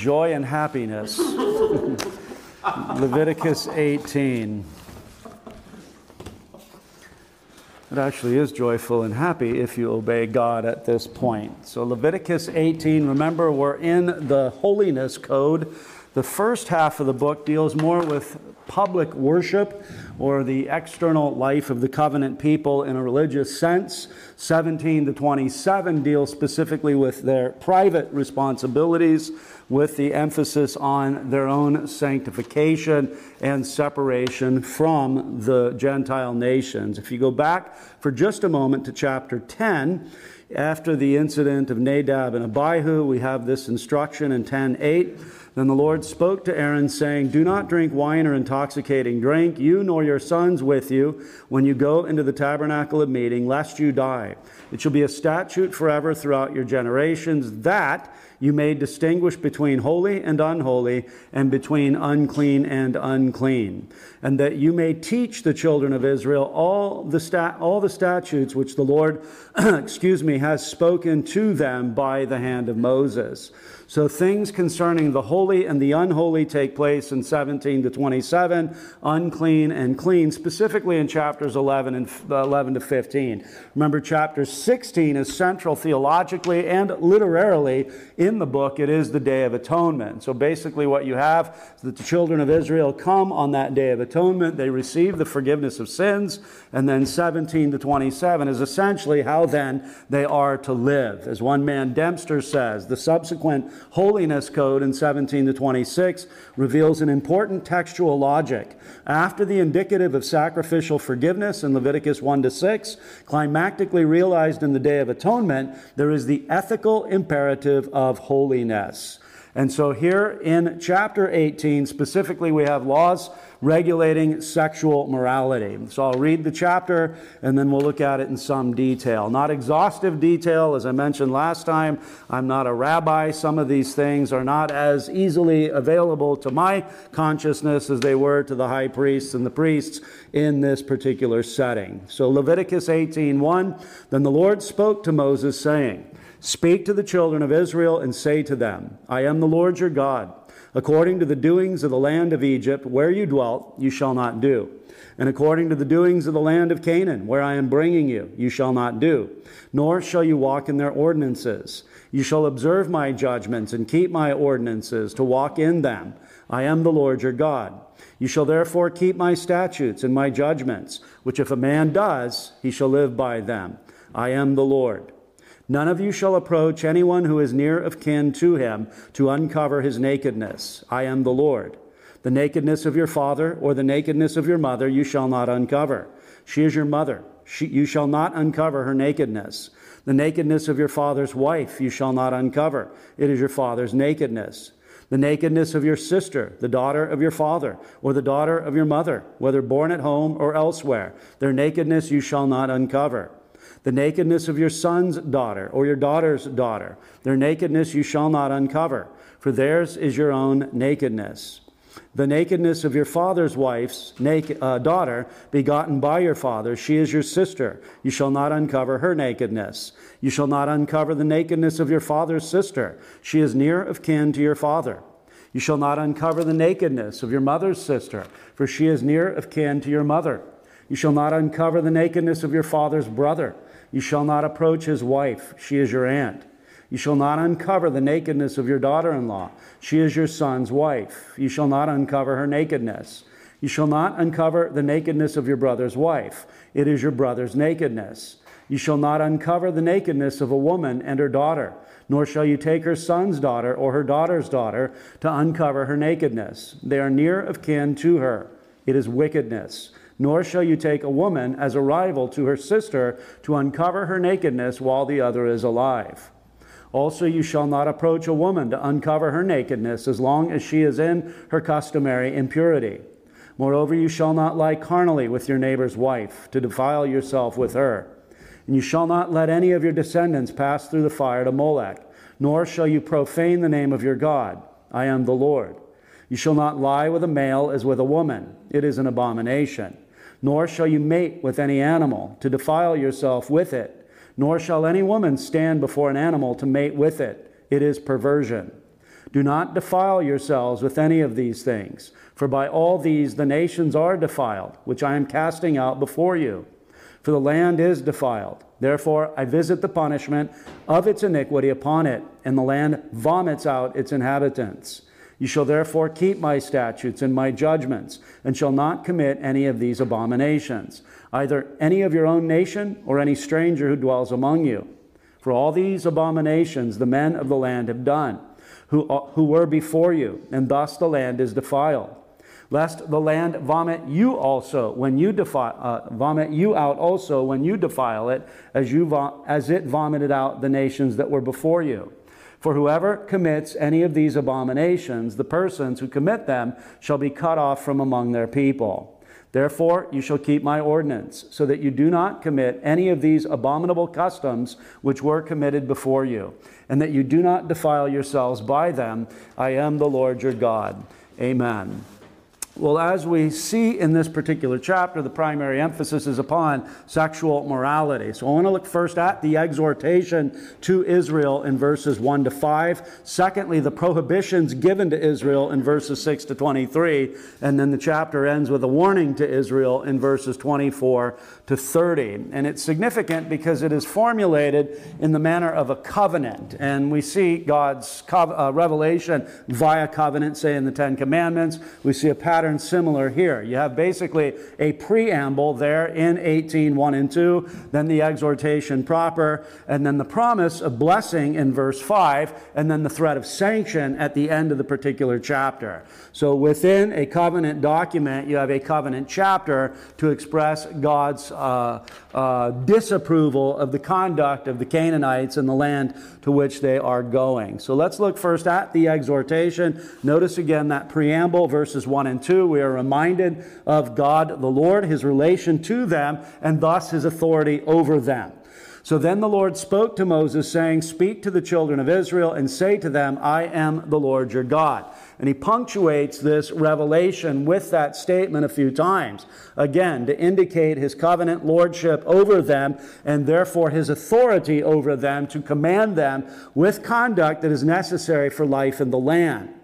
Joy and happiness. Leviticus 18. It actually is joyful and happy if you obey God at this point. So, Leviticus 18, remember, we're in the holiness code. The first half of the book deals more with public worship or the external life of the covenant people in a religious sense. 17 to 27 deal specifically with their private responsibilities, with the emphasis on their own sanctification and separation from the Gentile nations. If you go back for just a moment to chapter 10, after the incident of Nadab and Abihu, we have this instruction in 10:8 then the Lord spoke to Aaron, saying, Do not drink wine or intoxicating drink, you nor your sons with you, when you go into the tabernacle of meeting, lest you die. It shall be a statute forever throughout your generations, that you may distinguish between holy and unholy, and between unclean and unclean, and that you may teach the children of Israel all the, stat- all the statutes which the Lord, excuse me, has spoken to them by the hand of Moses. So things concerning the holy and the unholy take place in 17 to 27, unclean and clean, specifically in chapters 11 and 11 to 15. Remember, chapter 16 is central theologically and literarily in the book. It is the Day of Atonement. So basically, what you have is that the children of Israel come on that Day of Atonement, they receive the forgiveness of sins, and then 17 to 27 is essentially how then they are to live. As one man Dempster says, the subsequent Holiness Code in 17 to 26 reveals an important textual logic. After the indicative of sacrificial forgiveness in Leviticus 1 to 6, climactically realized in the Day of Atonement, there is the ethical imperative of holiness. And so here in chapter 18, specifically, we have laws regulating sexual morality. So I'll read the chapter and then we'll look at it in some detail. Not exhaustive detail, as I mentioned last time. I'm not a rabbi. Some of these things are not as easily available to my consciousness as they were to the high priests and the priests in this particular setting. So Leviticus 18:1, then the Lord spoke to Moses saying, Speak to the children of Israel and say to them, I am the Lord your God. According to the doings of the land of Egypt, where you dwelt, you shall not do. And according to the doings of the land of Canaan, where I am bringing you, you shall not do. Nor shall you walk in their ordinances. You shall observe my judgments and keep my ordinances to walk in them. I am the Lord your God. You shall therefore keep my statutes and my judgments, which if a man does, he shall live by them. I am the Lord. None of you shall approach anyone who is near of kin to him to uncover his nakedness. I am the Lord. The nakedness of your father or the nakedness of your mother you shall not uncover. She is your mother. She, you shall not uncover her nakedness. The nakedness of your father's wife you shall not uncover. It is your father's nakedness. The nakedness of your sister, the daughter of your father, or the daughter of your mother, whether born at home or elsewhere, their nakedness you shall not uncover the nakedness of your son's daughter or your daughter's daughter. Their nakedness you shall not uncover, for theirs is your own nakedness. The nakedness of your father's wife's naked, uh, daughter, begotten by your father, she is your sister. You shall not uncover her nakedness. You shall not uncover the nakedness of your father's sister. She is near of kin to your father. You shall not uncover the nakedness of your mother's sister, for she is near of kin to your mother. You shall not uncover the nakedness of your father's brother. You shall not approach his wife. She is your aunt. You shall not uncover the nakedness of your daughter in law. She is your son's wife. You shall not uncover her nakedness. You shall not uncover the nakedness of your brother's wife. It is your brother's nakedness. You shall not uncover the nakedness of a woman and her daughter, nor shall you take her son's daughter or her daughter's daughter to uncover her nakedness. They are near of kin to her. It is wickedness. Nor shall you take a woman as a rival to her sister to uncover her nakedness while the other is alive. Also, you shall not approach a woman to uncover her nakedness as long as she is in her customary impurity. Moreover, you shall not lie carnally with your neighbor's wife to defile yourself with her. And you shall not let any of your descendants pass through the fire to Molech, nor shall you profane the name of your God. I am the Lord. You shall not lie with a male as with a woman, it is an abomination. Nor shall you mate with any animal to defile yourself with it, nor shall any woman stand before an animal to mate with it. It is perversion. Do not defile yourselves with any of these things, for by all these the nations are defiled, which I am casting out before you. For the land is defiled. Therefore, I visit the punishment of its iniquity upon it, and the land vomits out its inhabitants. You shall therefore keep my statutes and my judgments, and shall not commit any of these abominations, either any of your own nation or any stranger who dwells among you. For all these abominations the men of the land have done who, uh, who were before you, and thus the land is defiled. Lest the land vomit you also when you defile, uh, vomit you out also when you defile it, as you vo- as it vomited out the nations that were before you. For whoever commits any of these abominations, the persons who commit them shall be cut off from among their people. Therefore, you shall keep my ordinance, so that you do not commit any of these abominable customs which were committed before you, and that you do not defile yourselves by them. I am the Lord your God. Amen. Well, as we see in this particular chapter, the primary emphasis is upon sexual morality. So I want to look first at the exhortation to Israel in verses 1 to 5. Secondly, the prohibitions given to Israel in verses 6 to 23. And then the chapter ends with a warning to Israel in verses 24 to 30. And it's significant because it is formulated in the manner of a covenant. And we see God's uh, revelation via covenant, say in the Ten Commandments. We see a pattern pattern similar here. You have basically a preamble there in 18, 1 and 2, then the exhortation proper, and then the promise of blessing in verse 5, and then the threat of sanction at the end of the particular chapter. So within a covenant document, you have a covenant chapter to express God's uh, uh, disapproval of the conduct of the Canaanites in the land to which they are going. So let's look first at the exhortation. Notice again that preamble, verses 1 and 2. We are reminded of God the Lord, his relation to them, and thus his authority over them. So then the Lord spoke to Moses, saying, Speak to the children of Israel and say to them, I am the Lord your God. And he punctuates this revelation with that statement a few times. Again, to indicate his covenant lordship over them and therefore his authority over them to command them with conduct that is necessary for life in the land.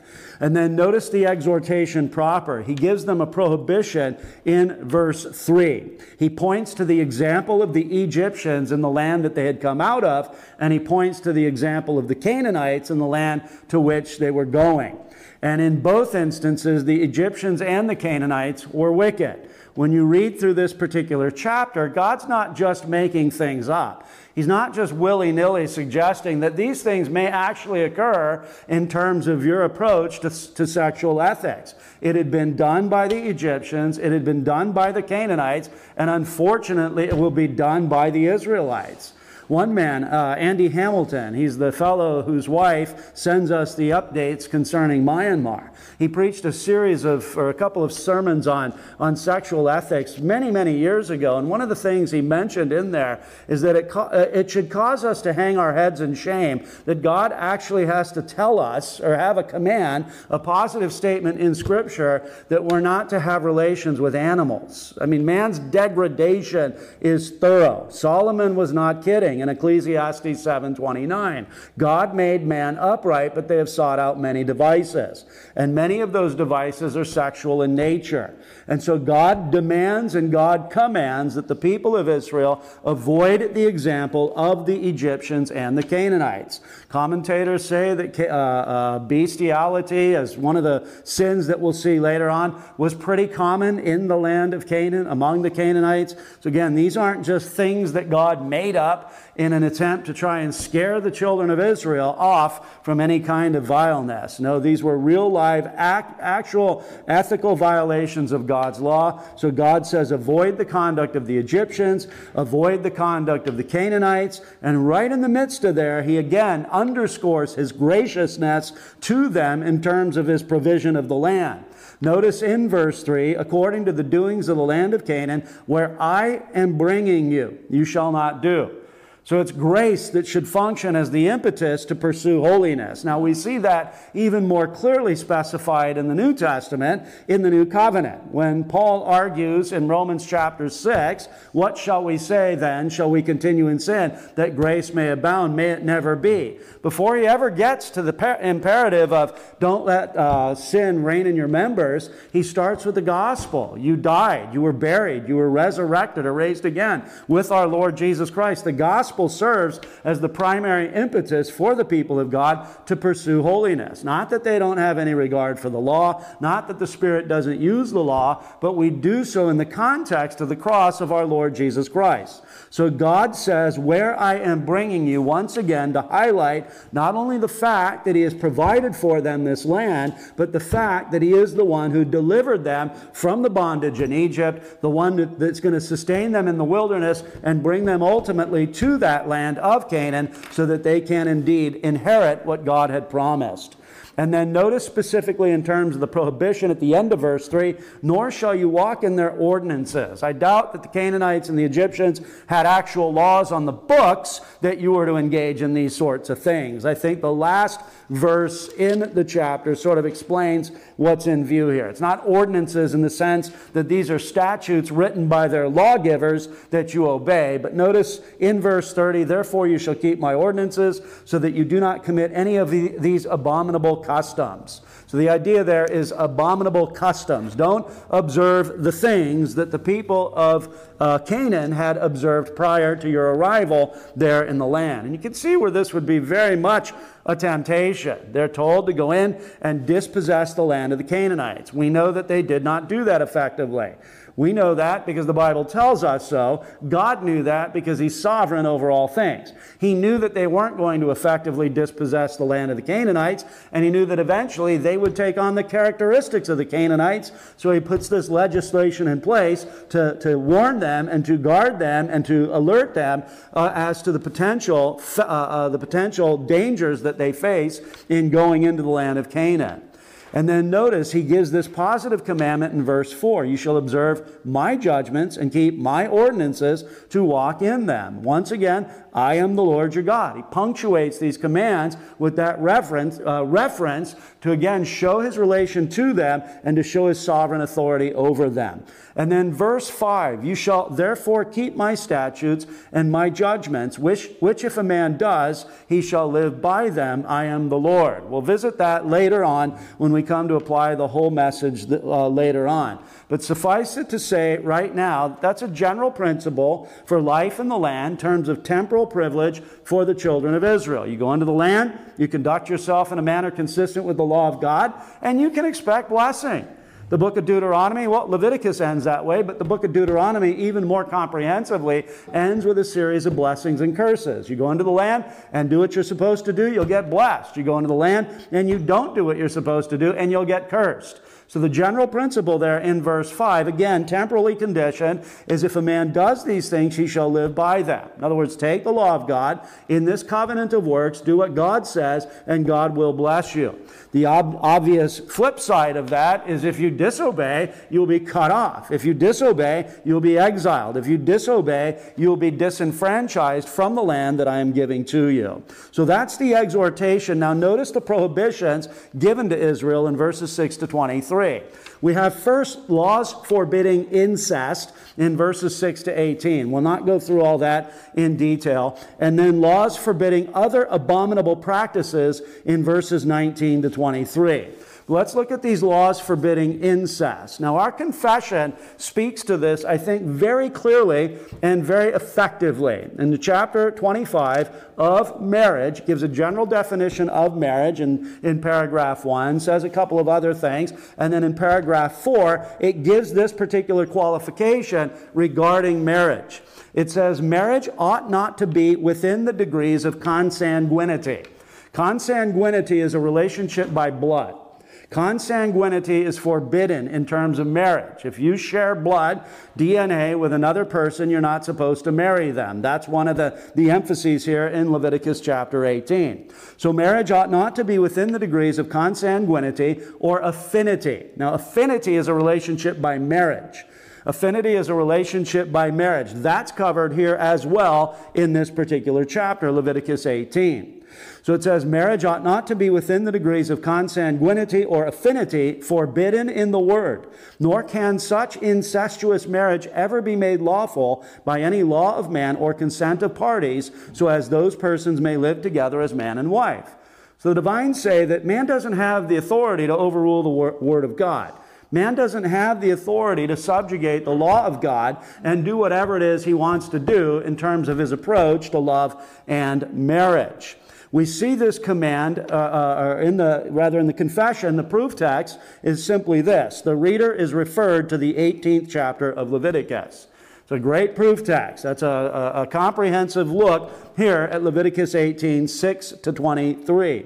And then notice the exhortation proper. He gives them a prohibition in verse 3. He points to the example of the Egyptians in the land that they had come out of, and he points to the example of the Canaanites in the land to which they were going. And in both instances, the Egyptians and the Canaanites were wicked. When you read through this particular chapter, God's not just making things up. He's not just willy nilly suggesting that these things may actually occur in terms of your approach to, to sexual ethics. It had been done by the Egyptians, it had been done by the Canaanites, and unfortunately, it will be done by the Israelites. One man, uh, Andy Hamilton, he's the fellow whose wife sends us the updates concerning Myanmar. He preached a series of, or a couple of sermons on, on sexual ethics many, many years ago. And one of the things he mentioned in there is that it, uh, it should cause us to hang our heads in shame that God actually has to tell us or have a command, a positive statement in Scripture that we're not to have relations with animals. I mean, man's degradation is thorough. Solomon was not kidding in Ecclesiastes 7:29. God made man upright, but they have sought out many devices. And many of those devices are sexual in nature. And so God demands and God commands that the people of Israel avoid the example of the Egyptians and the Canaanites. Commentators say that uh, uh, bestiality, as one of the sins that we'll see later on, was pretty common in the land of Canaan among the Canaanites. So again, these aren't just things that God made up in an attempt to try and scare the children of Israel off from any kind of vileness. No, these were real live, act, actual ethical violations of God's law. So God says, avoid the conduct of the Egyptians, avoid the conduct of the Canaanites. And right in the midst of there, he again underscores his graciousness to them in terms of his provision of the land. Notice in verse 3 according to the doings of the land of Canaan, where I am bringing you, you shall not do. So it's grace that should function as the impetus to pursue holiness. Now we see that even more clearly specified in the New Testament, in the New Covenant. When Paul argues in Romans chapter 6, what shall we say then? Shall we continue in sin that grace may abound? May it never be. Before he ever gets to the imperative of don't let uh, sin reign in your members, he starts with the gospel. You died, you were buried, you were resurrected or raised again with our Lord Jesus Christ. The gospel gospel serves as the primary impetus for the people of God to pursue holiness. Not that they don't have any regard for the law, not that the Spirit doesn't use the law, but we do so in the context of the cross of our Lord Jesus Christ. So God says, Where I am bringing you once again to highlight not only the fact that He has provided for them this land, but the fact that He is the one who delivered them from the bondage in Egypt, the one that's going to sustain them in the wilderness and bring them ultimately to that land of Canaan so that they can indeed inherit what God had promised. And then notice specifically in terms of the prohibition at the end of verse 3 nor shall you walk in their ordinances. I doubt that the Canaanites and the Egyptians had actual laws on the books that you were to engage in these sorts of things. I think the last verse in the chapter sort of explains what's in view here. It's not ordinances in the sense that these are statutes written by their lawgivers that you obey, but notice in verse 30, therefore you shall keep my ordinances so that you do not commit any of the, these abominable customs. So the idea there is abominable customs. Don't observe the things that the people of uh, Canaan had observed prior to your arrival there in the land. And you can see where this would be very much a temptation. They're told to go in and dispossess the land of the Canaanites. We know that they did not do that effectively. We know that because the Bible tells us so. God knew that because He's sovereign over all things. He knew that they weren't going to effectively dispossess the land of the Canaanites, and He knew that eventually they would take on the characteristics of the Canaanites. So He puts this legislation in place to, to warn them and to guard them and to alert them uh, as to the potential, uh, uh, the potential dangers that they face in going into the land of Canaan. And then notice he gives this positive commandment in verse 4 You shall observe my judgments and keep my ordinances to walk in them. Once again, I am the Lord your God. He punctuates these commands with that reference, uh, reference to again show his relation to them and to show his sovereign authority over them. And then verse 5 You shall therefore keep my statutes and my judgments, which, which if a man does, he shall live by them. I am the Lord. We'll visit that later on when we come to apply the whole message uh, later on. But suffice it to say right now, that's a general principle for life in the land in terms of temporal privilege for the children of Israel. You go into the land, you conduct yourself in a manner consistent with the law of God, and you can expect blessing. The book of Deuteronomy, well, Leviticus ends that way, but the book of Deuteronomy, even more comprehensively, ends with a series of blessings and curses. You go into the land and do what you're supposed to do, you'll get blessed. You go into the land and you don't do what you're supposed to do, and you'll get cursed. So the general principle there in verse 5, again, temporally conditioned, is if a man does these things, he shall live by them. In other words, take the law of God in this covenant of works, do what God says, and God will bless you. The ob- obvious flip side of that is if you disobey, you'll be cut off. If you disobey, you'll be exiled. If you disobey, you'll be disenfranchised from the land that I am giving to you. So that's the exhortation. Now notice the prohibitions given to Israel in verses 6 to 23. 3. We have first laws forbidding incest in verses 6 to 18. We'll not go through all that in detail. And then laws forbidding other abominable practices in verses 19 to 23. Let's look at these laws forbidding incest. Now, our confession speaks to this, I think, very clearly and very effectively. In the chapter 25 of marriage, gives a general definition of marriage in, in paragraph 1, says a couple of other things, and then in paragraph 4, it gives this particular qualification regarding marriage. It says, marriage ought not to be within the degrees of consanguinity. Consanguinity is a relationship by blood. Consanguinity is forbidden in terms of marriage. If you share blood, DNA, with another person, you're not supposed to marry them. That's one of the, the emphases here in Leviticus chapter 18. So marriage ought not to be within the degrees of consanguinity or affinity. Now, affinity is a relationship by marriage. Affinity is a relationship by marriage. That's covered here as well in this particular chapter, Leviticus 18. So it says, marriage ought not to be within the degrees of consanguinity or affinity forbidden in the word, nor can such incestuous marriage ever be made lawful by any law of man or consent of parties, so as those persons may live together as man and wife. So the divines say that man doesn't have the authority to overrule the word of God. Man doesn't have the authority to subjugate the law of God and do whatever it is he wants to do in terms of his approach to love and marriage. We see this command, uh, uh, in the, rather in the confession, the proof text is simply this. The reader is referred to the 18th chapter of Leviticus. It's a great proof text. That's a, a, a comprehensive look here at Leviticus 18, 6 to 23.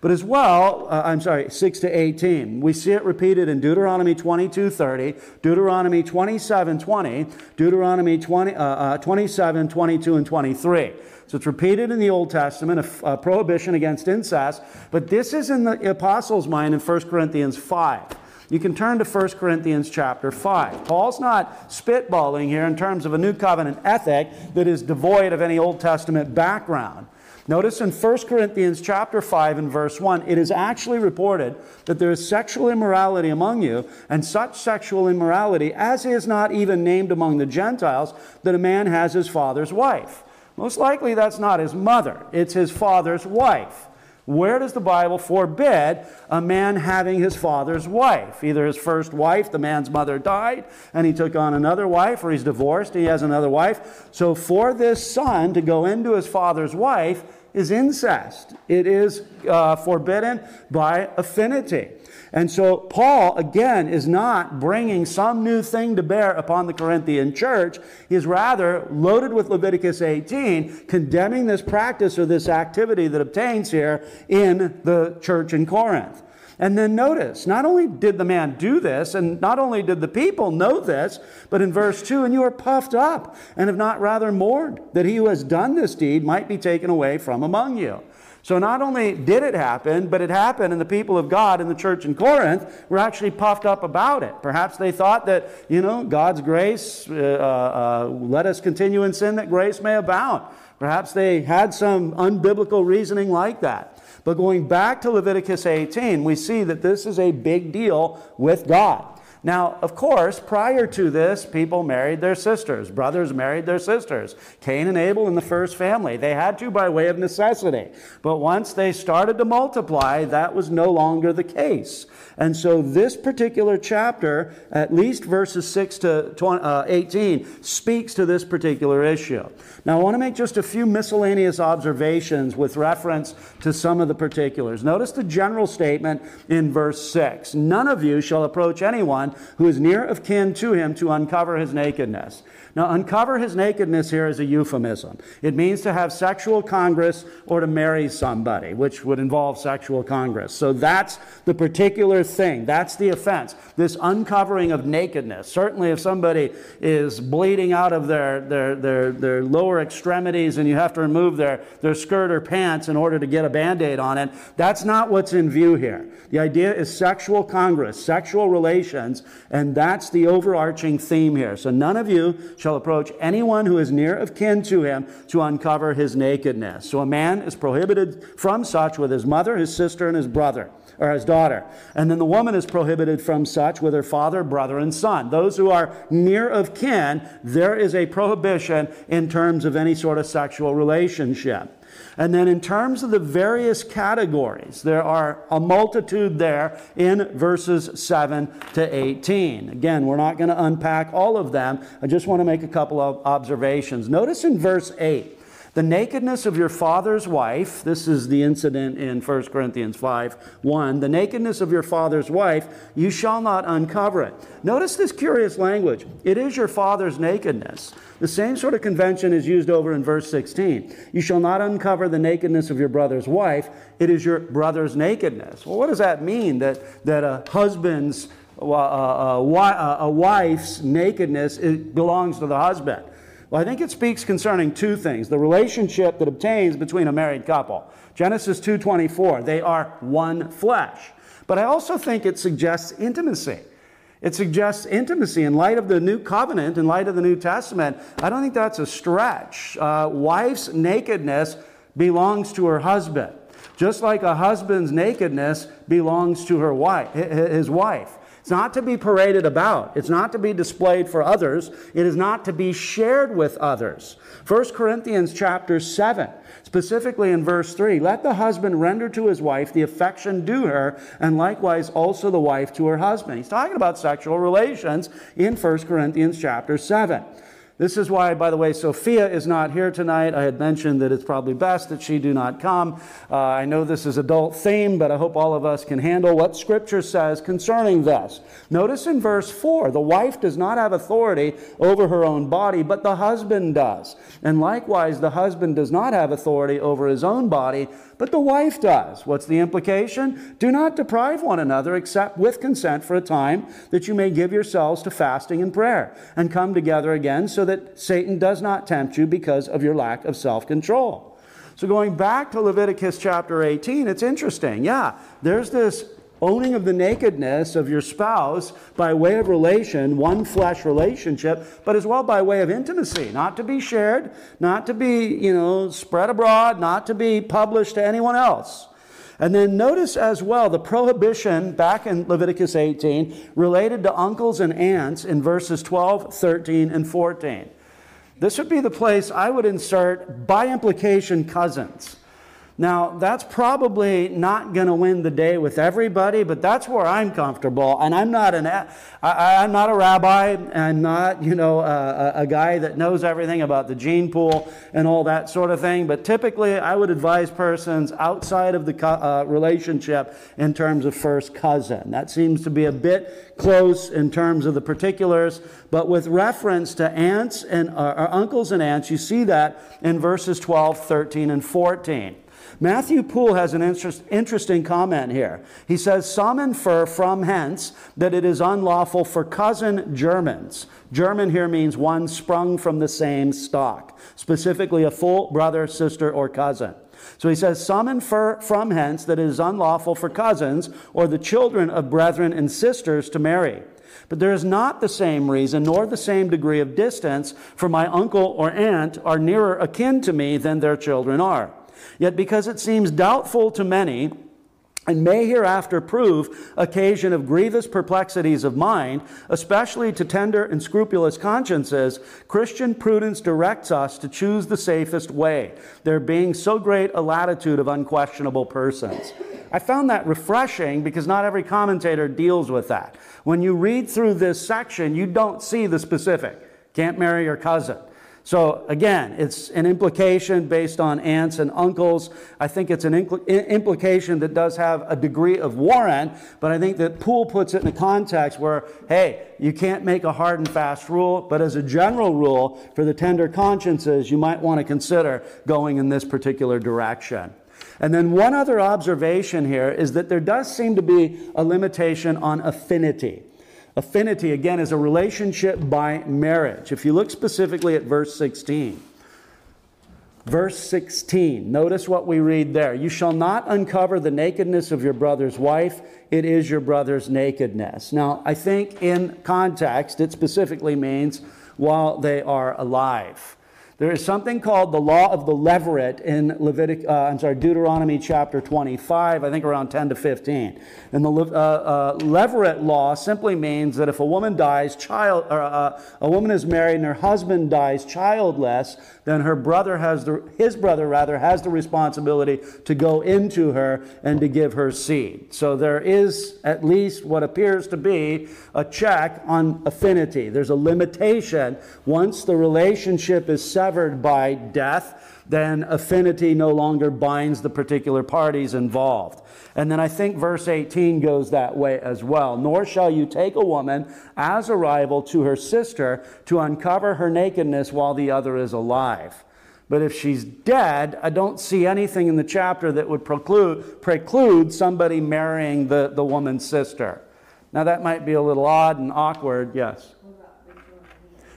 But as well, uh, I'm sorry, 6 to 18. We see it repeated in Deuteronomy 22 30, Deuteronomy 27 20, Deuteronomy 20, uh, uh, 27 22, and 23. So it's repeated in the Old Testament, a, a prohibition against incest, but this is in the apostles' mind in 1 Corinthians 5. You can turn to 1 Corinthians chapter 5. Paul's not spitballing here in terms of a new covenant ethic that is devoid of any Old Testament background. Notice in 1 Corinthians chapter 5 and verse 1, it is actually reported that there is sexual immorality among you, and such sexual immorality as is not even named among the Gentiles, that a man has his father's wife. Most likely that's not his mother, it's his father's wife. Where does the Bible forbid a man having his father's wife? Either his first wife, the man's mother died, and he took on another wife, or he's divorced, he has another wife. So for this son to go into his father's wife is incest. It is uh, forbidden by affinity. And so Paul, again, is not bringing some new thing to bear upon the Corinthian church. He is rather loaded with Leviticus 18, condemning this practice or this activity that obtains here in the church in Corinth. And then notice, not only did the man do this, and not only did the people know this, but in verse 2, and you are puffed up and have not rather mourned that he who has done this deed might be taken away from among you. So not only did it happen, but it happened, and the people of God in the church in Corinth were actually puffed up about it. Perhaps they thought that, you know, God's grace, uh, uh, let us continue in sin that grace may abound. Perhaps they had some unbiblical reasoning like that. But going back to Leviticus 18, we see that this is a big deal with God. Now, of course, prior to this, people married their sisters. Brothers married their sisters. Cain and Abel in the first family. They had to by way of necessity. But once they started to multiply, that was no longer the case. And so this particular chapter, at least verses 6 to 20, uh, 18, speaks to this particular issue. Now, I want to make just a few miscellaneous observations with reference to some of the particulars. Notice the general statement in verse 6 None of you shall approach anyone who is near of kin to him to uncover his nakedness. Now, uncover his nakedness here is a euphemism. It means to have sexual congress or to marry somebody, which would involve sexual congress. So that's the particular thing. That's the offense. This uncovering of nakedness. Certainly, if somebody is bleeding out of their, their, their, their lower extremities and you have to remove their, their skirt or pants in order to get a band aid on it, that's not what's in view here. The idea is sexual congress, sexual relations, and that's the overarching theme here. So none of you shall approach anyone who is near of kin to him to uncover his nakedness. So a man is prohibited from such with his mother, his sister, and his brother or his daughter. And then the woman is prohibited from such with her father, brother, and son. Those who are near of kin, there is a prohibition in terms of any sort of sexual relationship. And then, in terms of the various categories, there are a multitude there in verses 7 to 18. Again, we're not going to unpack all of them. I just want to make a couple of observations. Notice in verse 8 the nakedness of your father's wife, this is the incident in 1 Corinthians 5 1. The nakedness of your father's wife, you shall not uncover it. Notice this curious language. It is your father's nakedness. The same sort of convention is used over in verse 16. You shall not uncover the nakedness of your brother's wife. It is your brother's nakedness. Well, what does that mean? That, that a husband's, uh, uh, uh, a wife's nakedness belongs to the husband. Well, I think it speaks concerning two things. The relationship that obtains between a married couple. Genesis 2:24, they are one flesh. But I also think it suggests intimacy. It suggests intimacy in light of the new covenant, in light of the New Testament. I don't think that's a stretch. Uh, wife's nakedness belongs to her husband, just like a husband's nakedness belongs to her wife, his wife. It's not to be paraded about. It's not to be displayed for others. It is not to be shared with others. 1 Corinthians chapter 7, specifically in verse 3, let the husband render to his wife the affection due her, and likewise also the wife to her husband. He's talking about sexual relations in 1 Corinthians chapter 7. This is why, by the way, Sophia is not here tonight. I had mentioned that it's probably best that she do not come. Uh, I know this is adult theme, but I hope all of us can handle what Scripture says concerning this. Notice in verse 4 the wife does not have authority over her own body, but the husband does. And likewise, the husband does not have authority over his own body, but the wife does. What's the implication? Do not deprive one another except with consent for a time, that you may give yourselves to fasting and prayer, and come together again, so that Satan does not tempt you because of your lack of self control. So, going back to Leviticus chapter 18, it's interesting. Yeah, there's this owning of the nakedness of your spouse by way of relation, one flesh relationship, but as well by way of intimacy, not to be shared, not to be, you know, spread abroad, not to be published to anyone else. And then notice as well the prohibition back in Leviticus 18 related to uncles and aunts in verses 12, 13, and 14. This would be the place I would insert, by implication, cousins. Now, that's probably not going to win the day with everybody, but that's where I'm comfortable. And I'm not an, I, am not a rabbi. I'm not, you know, a, a, guy that knows everything about the gene pool and all that sort of thing. But typically, I would advise persons outside of the uh, relationship in terms of first cousin. That seems to be a bit close in terms of the particulars. But with reference to aunts and uh, uncles and aunts, you see that in verses 12, 13, and 14. Matthew Poole has an interest, interesting comment here. He says, Some infer from hence that it is unlawful for cousin Germans. German here means one sprung from the same stock, specifically a full brother, sister, or cousin. So he says, Some infer from hence that it is unlawful for cousins or the children of brethren and sisters to marry. But there is not the same reason nor the same degree of distance, for my uncle or aunt are nearer akin to me than their children are. Yet because it seems doubtful to many, and may hereafter prove occasion of grievous perplexities of mind, especially to tender and scrupulous consciences, Christian prudence directs us to choose the safest way, there being so great a latitude of unquestionable persons. I found that refreshing because not every commentator deals with that. When you read through this section, you don't see the specific. Can't marry your cousin. So again, it's an implication based on aunts and uncles. I think it's an implication that does have a degree of warrant, but I think that Poole puts it in a context where, hey, you can't make a hard and fast rule, but as a general rule, for the tender consciences, you might want to consider going in this particular direction. And then one other observation here is that there does seem to be a limitation on affinity. Affinity, again, is a relationship by marriage. If you look specifically at verse 16, verse 16, notice what we read there. You shall not uncover the nakedness of your brother's wife, it is your brother's nakedness. Now, I think in context, it specifically means while they are alive. There is something called the law of the levirate in Levitic, uh, I'm sorry, Deuteronomy chapter 25, I think around 10 to 15. And the uh, uh, levirate law simply means that if a woman dies child, or uh, a woman is married and her husband dies childless, then her brother has the, his brother rather has the responsibility to go into her and to give her seed. So there is at least what appears to be a check on affinity. There's a limitation once the relationship is severed severed by death, then affinity no longer binds the particular parties involved. And then I think verse 18 goes that way as well. Nor shall you take a woman as a rival to her sister to uncover her nakedness while the other is alive. But if she's dead, I don't see anything in the chapter that would preclude, preclude somebody marrying the, the woman's sister. Now, that might be a little odd and awkward, yes.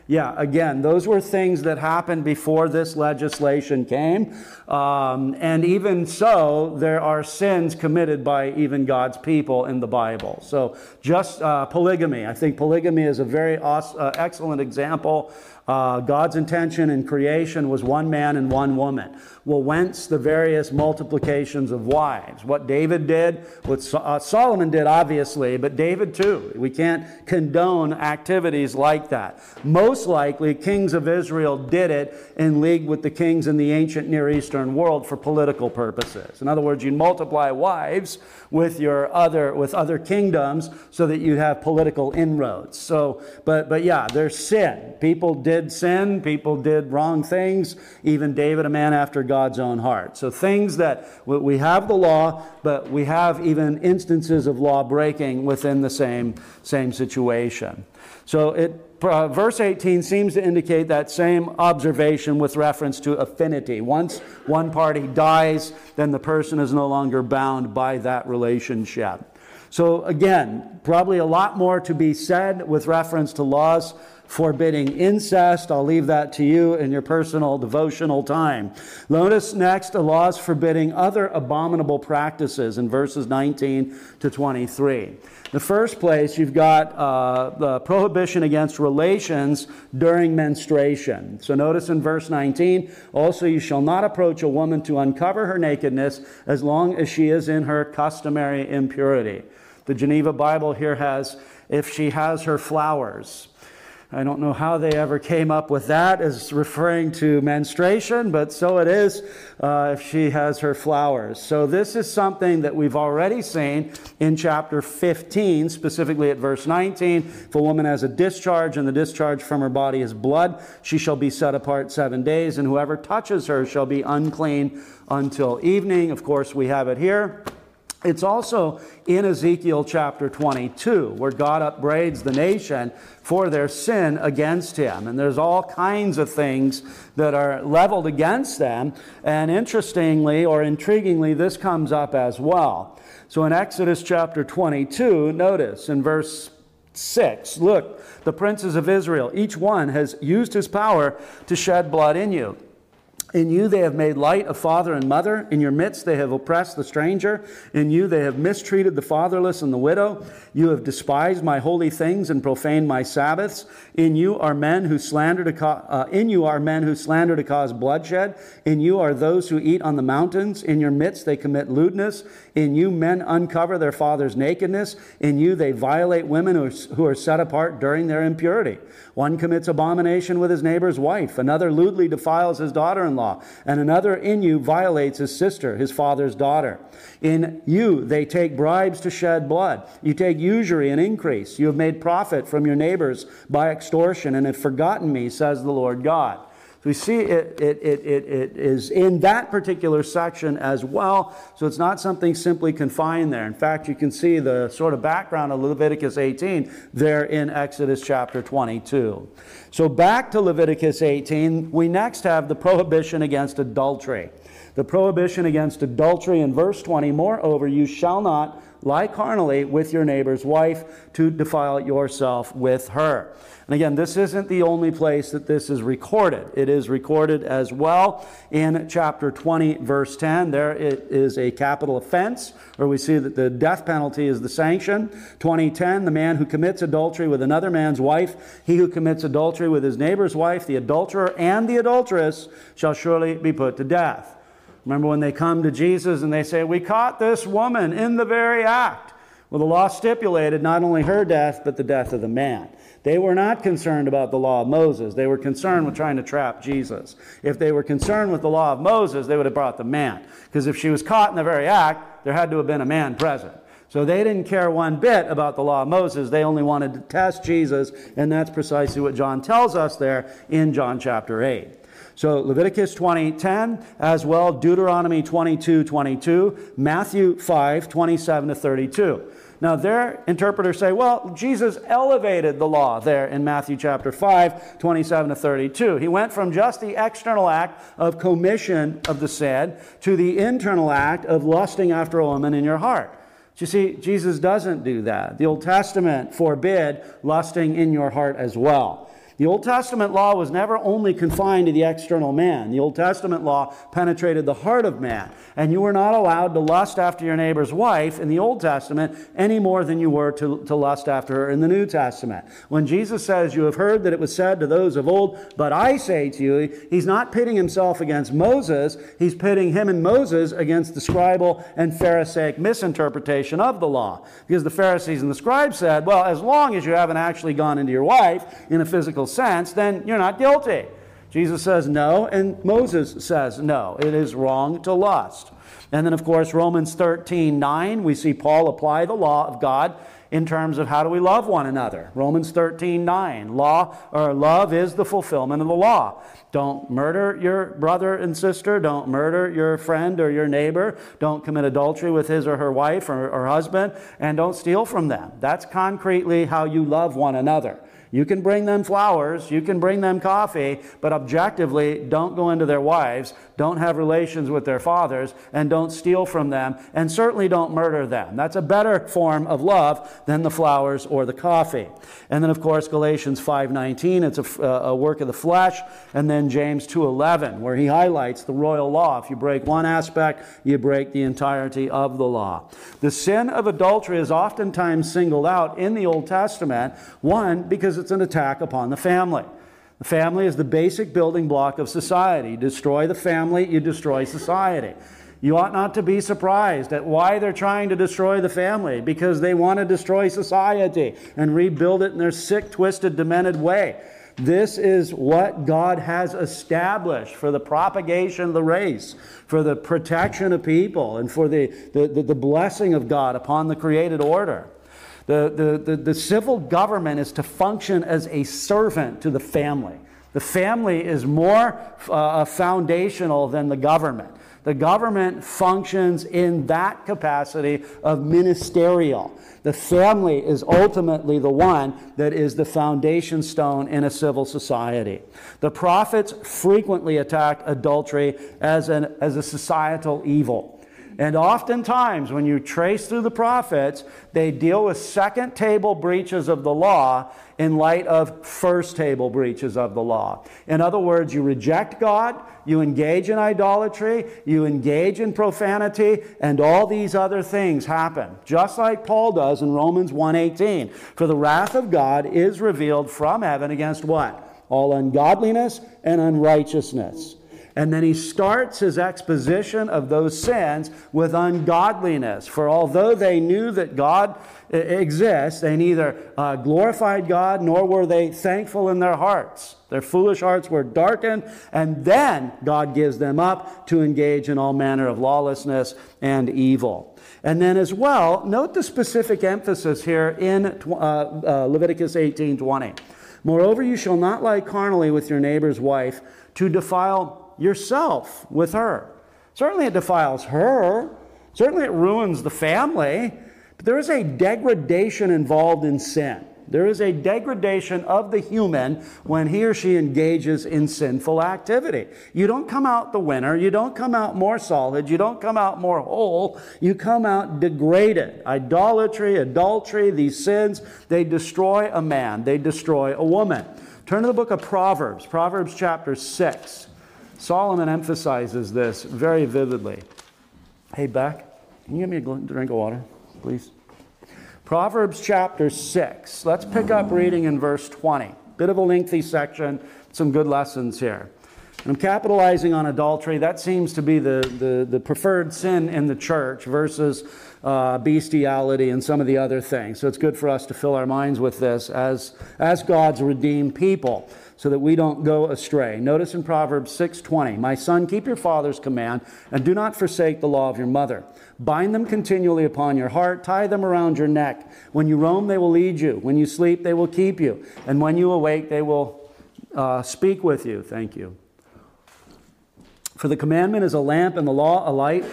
Yeah, again, those were things that happened before this legislation came. Um, and even so, there are sins committed by even God's people in the Bible. So, just uh, polygamy. I think polygamy is a very awesome, uh, excellent example uh, God's intention in creation was one man and one woman. Well, whence the various multiplications of wives? What David did, what uh, Solomon did, obviously, but David too. We can't condone activities like that. Most likely, kings of Israel did it in league with the kings in the ancient Near Eastern world for political purposes. In other words, you multiply wives with your other with other kingdoms so that you have political inroads. So, but but yeah, there's sin. People did sin, people did wrong things, even David, a man after God's own heart. So, things that we have the law, but we have even instances of law breaking within the same, same situation. So, it, uh, verse 18 seems to indicate that same observation with reference to affinity. Once one party dies, then the person is no longer bound by that relationship. So, again, probably a lot more to be said with reference to laws forbidding incest. I'll leave that to you in your personal devotional time. Notice next the laws forbidding other abominable practices in verses 19 to 23. In The first place, you've got uh, the prohibition against relations during menstruation. So notice in verse 19, also you shall not approach a woman to uncover her nakedness as long as she is in her customary impurity. The Geneva Bible here has, if she has her flowers. I don't know how they ever came up with that as referring to menstruation, but so it is uh, if she has her flowers. So, this is something that we've already seen in chapter 15, specifically at verse 19. If a woman has a discharge and the discharge from her body is blood, she shall be set apart seven days, and whoever touches her shall be unclean until evening. Of course, we have it here. It's also in Ezekiel chapter 22, where God upbraids the nation for their sin against him. And there's all kinds of things that are leveled against them. And interestingly or intriguingly, this comes up as well. So in Exodus chapter 22, notice in verse 6 look, the princes of Israel, each one has used his power to shed blood in you. In you they have made light of father and mother. In your midst they have oppressed the stranger. In you they have mistreated the fatherless and the widow. You have despised my holy things and profaned my Sabbaths. In you are men who slander to co- uh, in you are men who slander to cause bloodshed. In you are those who eat on the mountains. In your midst they commit lewdness. In you men uncover their father's nakedness. In you they violate women who are, who are set apart during their impurity. One commits abomination with his neighbor's wife. Another lewdly defiles his daughter-in-law and another in you violates his sister, his father's daughter. In you they take bribes to shed blood. You take usury and increase. You have made profit from your neighbors by extortion and have forgotten me, says the Lord God. So we see it, it, it, it, it is in that particular section as well. So it's not something simply confined there. In fact, you can see the sort of background of Leviticus 18 there in Exodus chapter 22. So back to Leviticus 18, we next have the prohibition against adultery. The prohibition against adultery in verse 20, moreover, you shall not lie carnally with your neighbor's wife to defile yourself with her. And again, this isn't the only place that this is recorded. It is recorded as well in chapter 20, verse 10. There it is a capital offense, where we see that the death penalty is the sanction. 2010, the man who commits adultery with another man's wife, he who commits adultery with his neighbor's wife, the adulterer and the adulteress shall surely be put to death. Remember when they come to Jesus and they say, We caught this woman in the very act. Well, the law stipulated not only her death, but the death of the man. They were not concerned about the law of Moses. They were concerned with trying to trap Jesus. If they were concerned with the law of Moses, they would have brought the man. Because if she was caught in the very act, there had to have been a man present. So they didn't care one bit about the law of Moses. They only wanted to test Jesus, and that's precisely what John tells us there in John chapter 8. So Leviticus 20:10, as well Deuteronomy 22:22, Matthew 5:27 to 32. Now, their interpreters say, well, Jesus elevated the law there in Matthew chapter 5, 27 to 32. He went from just the external act of commission of the sin to the internal act of lusting after a woman in your heart. But you see, Jesus doesn't do that. The Old Testament forbid lusting in your heart as well. The Old Testament law was never only confined to the external man. The Old Testament law penetrated the heart of man. And you were not allowed to lust after your neighbor's wife in the Old Testament any more than you were to, to lust after her in the New Testament. When Jesus says, You have heard that it was said to those of old, but I say to you, he's not pitting himself against Moses, he's pitting him and Moses against the scribal and Pharisaic misinterpretation of the law. Because the Pharisees and the scribes said, Well, as long as you haven't actually gone into your wife in a physical sense, then you're not guilty. Jesus says no, and Moses says no. It is wrong to lust. And then, of course, Romans 13 9, we see Paul apply the law of God in terms of how do we love one another. Romans 13 9, law or love is the fulfillment of the law. Don't murder your brother and sister. Don't murder your friend or your neighbor. Don't commit adultery with his or her wife or, or husband. And don't steal from them. That's concretely how you love one another. You can bring them flowers, you can bring them coffee, but objectively, don't go into their wives, don't have relations with their fathers, and don't steal from them, and certainly don't murder them. That's a better form of love than the flowers or the coffee. And then, of course, Galatians 5.19, it's a, uh, a work of the flesh, and then James 2.11, where he highlights the royal law. If you break one aspect, you break the entirety of the law. The sin of adultery is oftentimes singled out in the Old Testament, one, because it's an attack upon the family. Family is the basic building block of society. Destroy the family, you destroy society. You ought not to be surprised at why they're trying to destroy the family, because they want to destroy society and rebuild it in their sick, twisted, demented way. This is what God has established for the propagation of the race, for the protection of people, and for the, the, the blessing of God upon the created order. The, the, the, the, civil government is to function as a servant to the family. The family is more uh, foundational than the government. The government functions in that capacity of ministerial. The family is ultimately the one that is the foundation stone in a civil society. The prophets frequently attacked adultery as, an, as a societal evil. And oftentimes, when you trace through the prophets, they deal with second table breaches of the law in light of first table breaches of the law. In other words, you reject God, you engage in idolatry, you engage in profanity, and all these other things happen. Just like Paul does in Romans 1:18. For the wrath of God is revealed from heaven against what? All ungodliness and unrighteousness. And then he starts his exposition of those sins with ungodliness. For although they knew that God exists, they neither uh, glorified God nor were they thankful in their hearts. Their foolish hearts were darkened, and then God gives them up to engage in all manner of lawlessness and evil. And then, as well, note the specific emphasis here in uh, uh, Leviticus 18 20. Moreover, you shall not lie carnally with your neighbor's wife to defile yourself with her. Certainly it defiles her. Certainly it ruins the family. But there is a degradation involved in sin. There is a degradation of the human when he or she engages in sinful activity. You don't come out the winner. You don't come out more solid. You don't come out more whole. You come out degraded. Idolatry, adultery, these sins, they destroy a man, they destroy a woman. Turn to the book of Proverbs, Proverbs chapter 6. Solomon emphasizes this very vividly. Hey, Beck, can you give me a drink of water, please? Proverbs chapter 6. Let's pick up reading in verse 20. Bit of a lengthy section, some good lessons here. I'm capitalizing on adultery. That seems to be the, the, the preferred sin in the church versus uh, bestiality and some of the other things. So it's good for us to fill our minds with this as, as God's redeemed people so that we don't go astray. Notice in Proverbs 6:20, "My son, keep your father's command and do not forsake the law of your mother. Bind them continually upon your heart, tie them around your neck. When you roam, they will lead you. When you sleep, they will keep you. And when you awake, they will uh, speak with you." Thank you. For the commandment is a lamp and the law a light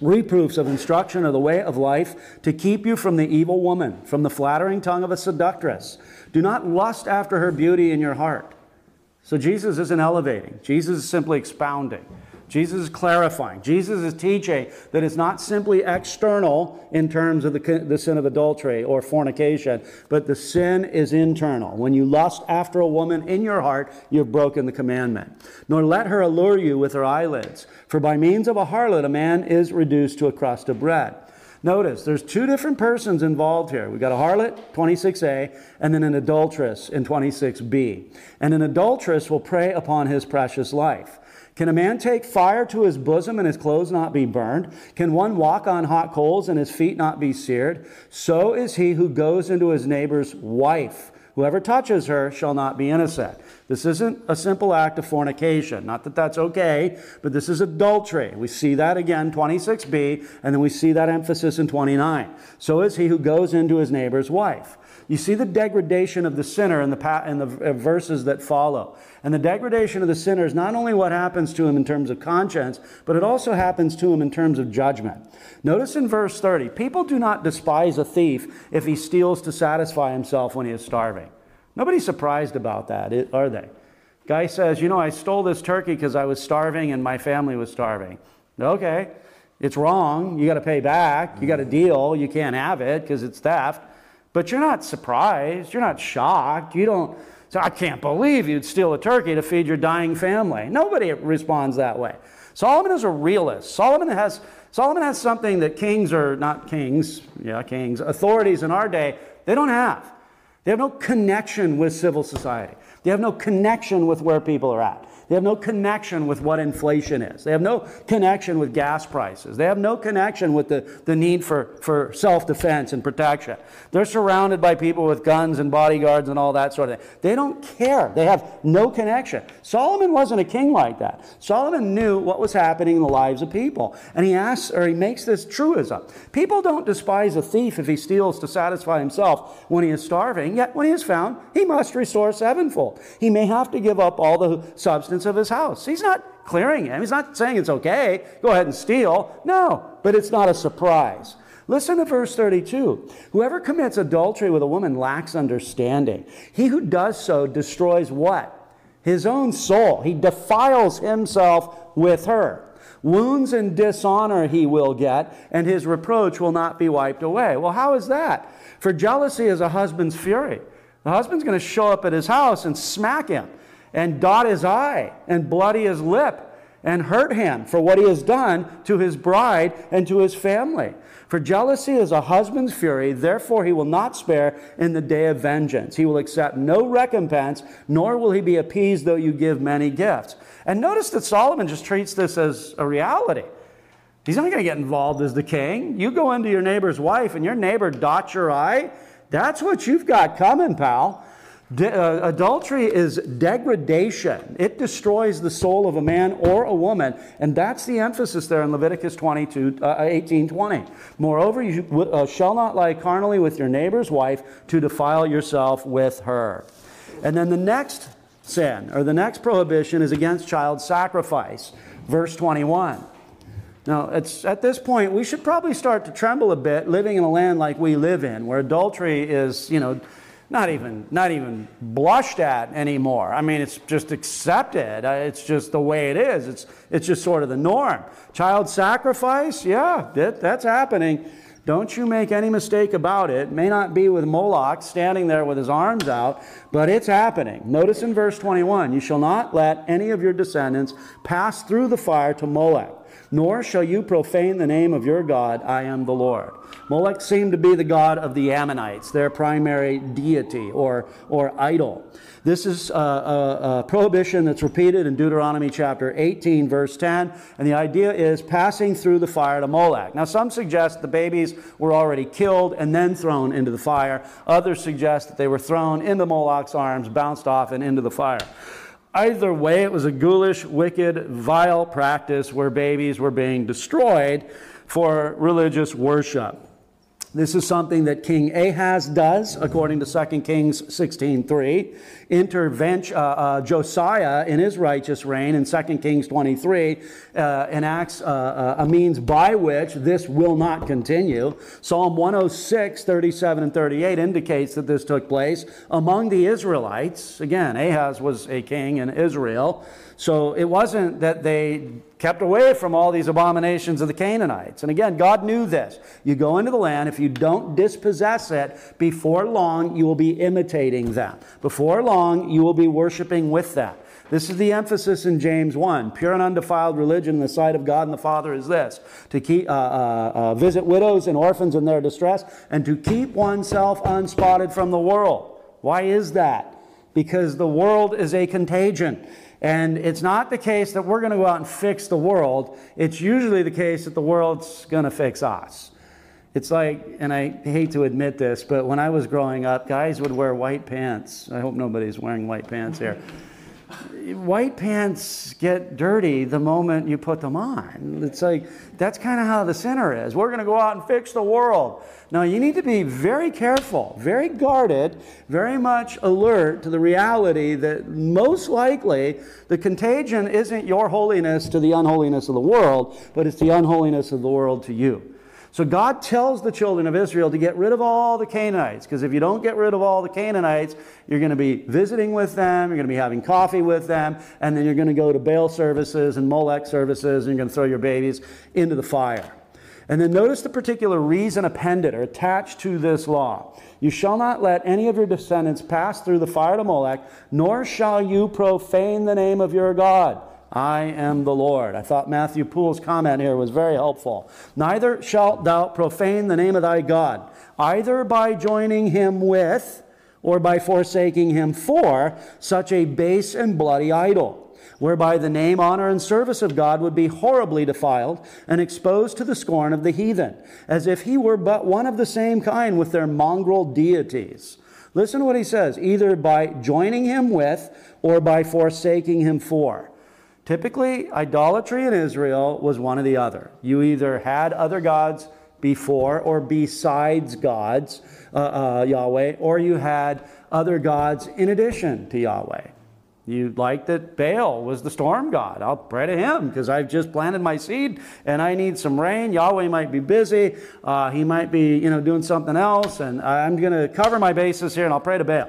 reproofs of instruction of the way of life to keep you from the evil woman, from the flattering tongue of a seductress. Do not lust after her beauty in your heart. So Jesus isn't elevating, Jesus is simply expounding. Jesus is clarifying. Jesus is teaching that it's not simply external in terms of the, the sin of adultery or fornication, but the sin is internal. When you lust after a woman in your heart, you've broken the commandment. Nor let her allure you with her eyelids, for by means of a harlot a man is reduced to a crust of bread. Notice there's two different persons involved here. We've got a harlot, 26a, and then an adulteress in 26b. And an adulteress will prey upon his precious life. Can a man take fire to his bosom and his clothes not be burned? Can one walk on hot coals and his feet not be seared? So is he who goes into his neighbor's wife. Whoever touches her shall not be innocent. This isn't a simple act of fornication. Not that that's okay, but this is adultery. We see that again, 26b, and then we see that emphasis in 29. So is he who goes into his neighbor's wife. You see the degradation of the sinner in the, in the verses that follow. And the degradation of the sinner is not only what happens to him in terms of conscience, but it also happens to him in terms of judgment. Notice in verse 30 people do not despise a thief if he steals to satisfy himself when he is starving. Nobody's surprised about that, are they? Guy says, You know, I stole this turkey because I was starving and my family was starving. Okay, it's wrong. You got to pay back. You got a mm-hmm. deal. You can't have it because it's theft. But you're not surprised. You're not shocked. You don't say, I can't believe you'd steal a turkey to feed your dying family. Nobody responds that way. Solomon is a realist. Solomon has, Solomon has something that kings are not kings, yeah, kings, authorities in our day, they don't have. They have no connection with civil society. They have no connection with where people are at. They have no connection with what inflation is. They have no connection with gas prices. They have no connection with the, the need for, for self defense and protection. They're surrounded by people with guns and bodyguards and all that sort of thing. They don't care. They have no connection. Solomon wasn't a king like that. Solomon knew what was happening in the lives of people. And he asks, or he makes this truism People don't despise a thief if he steals to satisfy himself when he is starving, yet when he is found, he must restore sevenfold. He may have to give up all the substance of his house. He's not clearing him. He's not saying it's okay, go ahead and steal. No, but it's not a surprise. Listen to verse 32. Whoever commits adultery with a woman lacks understanding. He who does so destroys what? His own soul. He defiles himself with her. Wounds and dishonor he will get, and his reproach will not be wiped away. Well, how is that? For jealousy is a husband's fury. The husband's going to show up at his house and smack him and dot his eye and bloody his lip and hurt him for what he has done to his bride and to his family. For jealousy is a husband's fury, therefore he will not spare in the day of vengeance. He will accept no recompense, nor will he be appeased though you give many gifts. And notice that Solomon just treats this as a reality. He's not going to get involved as the king. You go into your neighbor's wife and your neighbor dots your eye. That's what you've got coming, pal. De- uh, adultery is degradation. It destroys the soul of a man or a woman, and that's the emphasis there in Leviticus 22, uh, 18 20. Moreover, you uh, shall not lie carnally with your neighbor's wife to defile yourself with her. And then the next sin, or the next prohibition, is against child sacrifice. Verse 21. Now, it's, at this point, we should probably start to tremble a bit living in a land like we live in, where adultery is, you know, not even not even blushed at anymore. I mean, it's just accepted. Uh, it's just the way it is. It's it's just sort of the norm. Child sacrifice, yeah, that, that's happening. Don't you make any mistake about it. May not be with Moloch standing there with his arms out, but it's happening. Notice in verse 21 You shall not let any of your descendants pass through the fire to Molech nor shall you profane the name of your God. I am the Lord. Molech seemed to be the god of the Ammonites, their primary deity or, or idol. This is a, a, a, prohibition that's repeated in Deuteronomy chapter 18, verse 10, and the idea is passing through the fire to Molech. Now, some suggest the babies were already killed and then thrown into the fire. Others suggest that they were thrown into Moloch's arms, bounced off, and into the fire. Either way, it was a ghoulish, wicked, vile practice where babies were being destroyed for religious worship. This is something that King Ahaz does, according to 2 Kings 16.3. Intervention, uh, uh, Josiah, in his righteous reign, in 2 Kings 23, uh, enacts uh, uh, a means by which this will not continue. Psalm 106, 37 and 38 indicates that this took place among the Israelites. Again, Ahaz was a king in Israel. So it wasn't that they kept away from all these abominations of the Canaanites. And again, God knew this. You go into the land, if you don't dispossess it, before long you will be imitating them. Before long you will be worshiping with them. This is the emphasis in James 1. Pure and undefiled religion in the sight of God and the Father is this to keep, uh, uh, uh, visit widows and orphans in their distress, and to keep oneself unspotted from the world. Why is that? Because the world is a contagion. And it's not the case that we're going to go out and fix the world. It's usually the case that the world's going to fix us. It's like, and I hate to admit this, but when I was growing up, guys would wear white pants. I hope nobody's wearing white pants here white pants get dirty the moment you put them on. It's like that's kind of how the sinner is. We're going to go out and fix the world. Now, you need to be very careful, very guarded, very much alert to the reality that most likely the contagion isn't your holiness to the unholiness of the world, but it's the unholiness of the world to you. So God tells the children of Israel to get rid of all the Canaanites, because if you don't get rid of all the Canaanites, you're going to be visiting with them, you're going to be having coffee with them, and then you're going to go to Baal services and Molech services, and you're going to throw your babies into the fire. And then notice the particular reason appended or attached to this law. You shall not let any of your descendants pass through the fire to Molech, nor shall you profane the name of your God. I am the Lord. I thought Matthew Poole's comment here was very helpful. Neither shalt thou profane the name of thy God, either by joining him with or by forsaking him for such a base and bloody idol whereby the name, honor, and service of God would be horribly defiled and exposed to the scorn of the heathen, as if he were but one of the same kind with their mongrel deities. Listen to what he says either by joining him with or by forsaking him for. Typically, idolatry in Israel was one or the other. You either had other gods before or besides gods, uh, uh, Yahweh, or you had other gods in addition to Yahweh. You like that Baal was the storm god. I'll pray to him because I've just planted my seed and I need some rain. Yahweh might be busy. Uh, he might be, you know, doing something else, and I'm going to cover my bases here and I'll pray to Baal.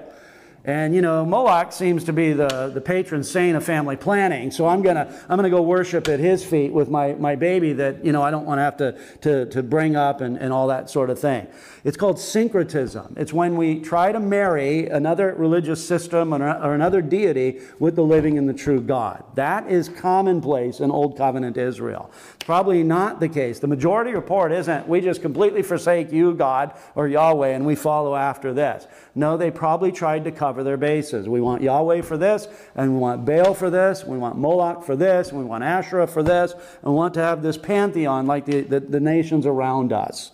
And you know, Moloch seems to be the, the patron saint of family planning. So I'm gonna I'm gonna go worship at his feet with my, my baby that you know I don't want to have to, to, to bring up and, and all that sort of thing. It's called syncretism. It's when we try to marry another religious system or, or another deity with the living and the true God. That is commonplace in Old Covenant Israel. Probably not the case. The majority report isn't we just completely forsake you, God, or Yahweh, and we follow after this. No, they probably tried to cover their bases. We want Yahweh for this, and we want Baal for this, we want Moloch for this, we want Asherah for this, and we want to have this pantheon like the, the, the nations around us.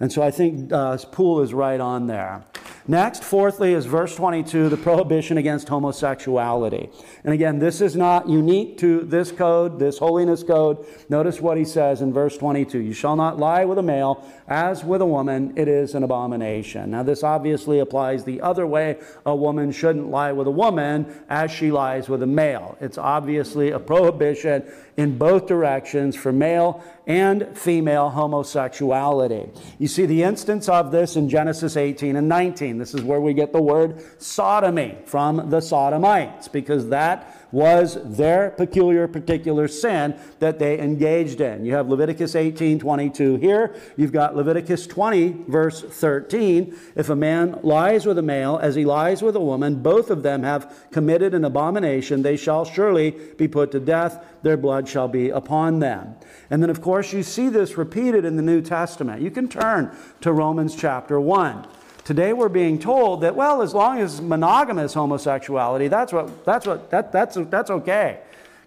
And so I think uh, Poole is right on there. Next, fourthly, is verse 22, the prohibition against homosexuality. And again, this is not unique to this code, this holiness code. Notice what he says in verse 22 You shall not lie with a male, as with a woman, it is an abomination. Now, this obviously applies the other way. A woman shouldn't lie with a woman as she lies with a male. It's obviously a prohibition in both directions for male and female homosexuality. You see the instance of this in Genesis 18 and 19. This is where we get the word sodomy from the sodomites, because that was their peculiar, particular sin that they engaged in. You have Leviticus 18 22 here. You've got Leviticus 20, verse 13. If a man lies with a male as he lies with a woman, both of them have committed an abomination. They shall surely be put to death. Their blood shall be upon them. And then, of course, you see this repeated in the New Testament. You can turn to Romans chapter 1. Today we're being told that, well, as long as monogamous homosexuality, that's, what, that's, what, that, that's, that's okay.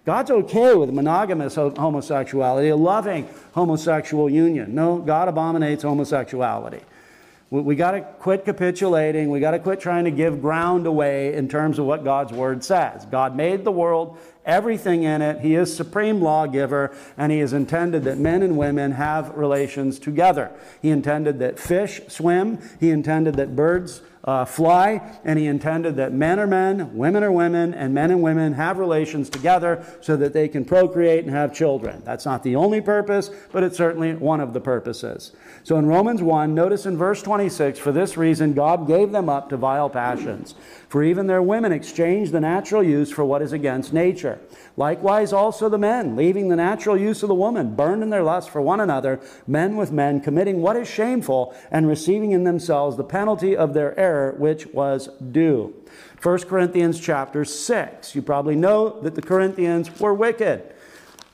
God's okay with monogamous homosexuality, a loving homosexual union. No, God abominates homosexuality. We, we got to quit capitulating. We got to quit trying to give ground away in terms of what God's word says. God made the world, everything in it. He is supreme lawgiver, and He has intended that men and women have relations together. He intended that fish swim. He intended that birds uh, fly, and he intended that men are men, women are women, and men and women have relations together so that they can procreate and have children. That's not the only purpose, but it's certainly one of the purposes. So in Romans 1, notice in verse 26, for this reason God gave them up to vile passions. For even their women exchanged the natural use for what is against nature. Likewise, also the men, leaving the natural use of the woman, burned in their lust for one another, men with men, committing what is shameful, and receiving in themselves the penalty of their error, which was due. 1 Corinthians chapter 6. You probably know that the Corinthians were wicked.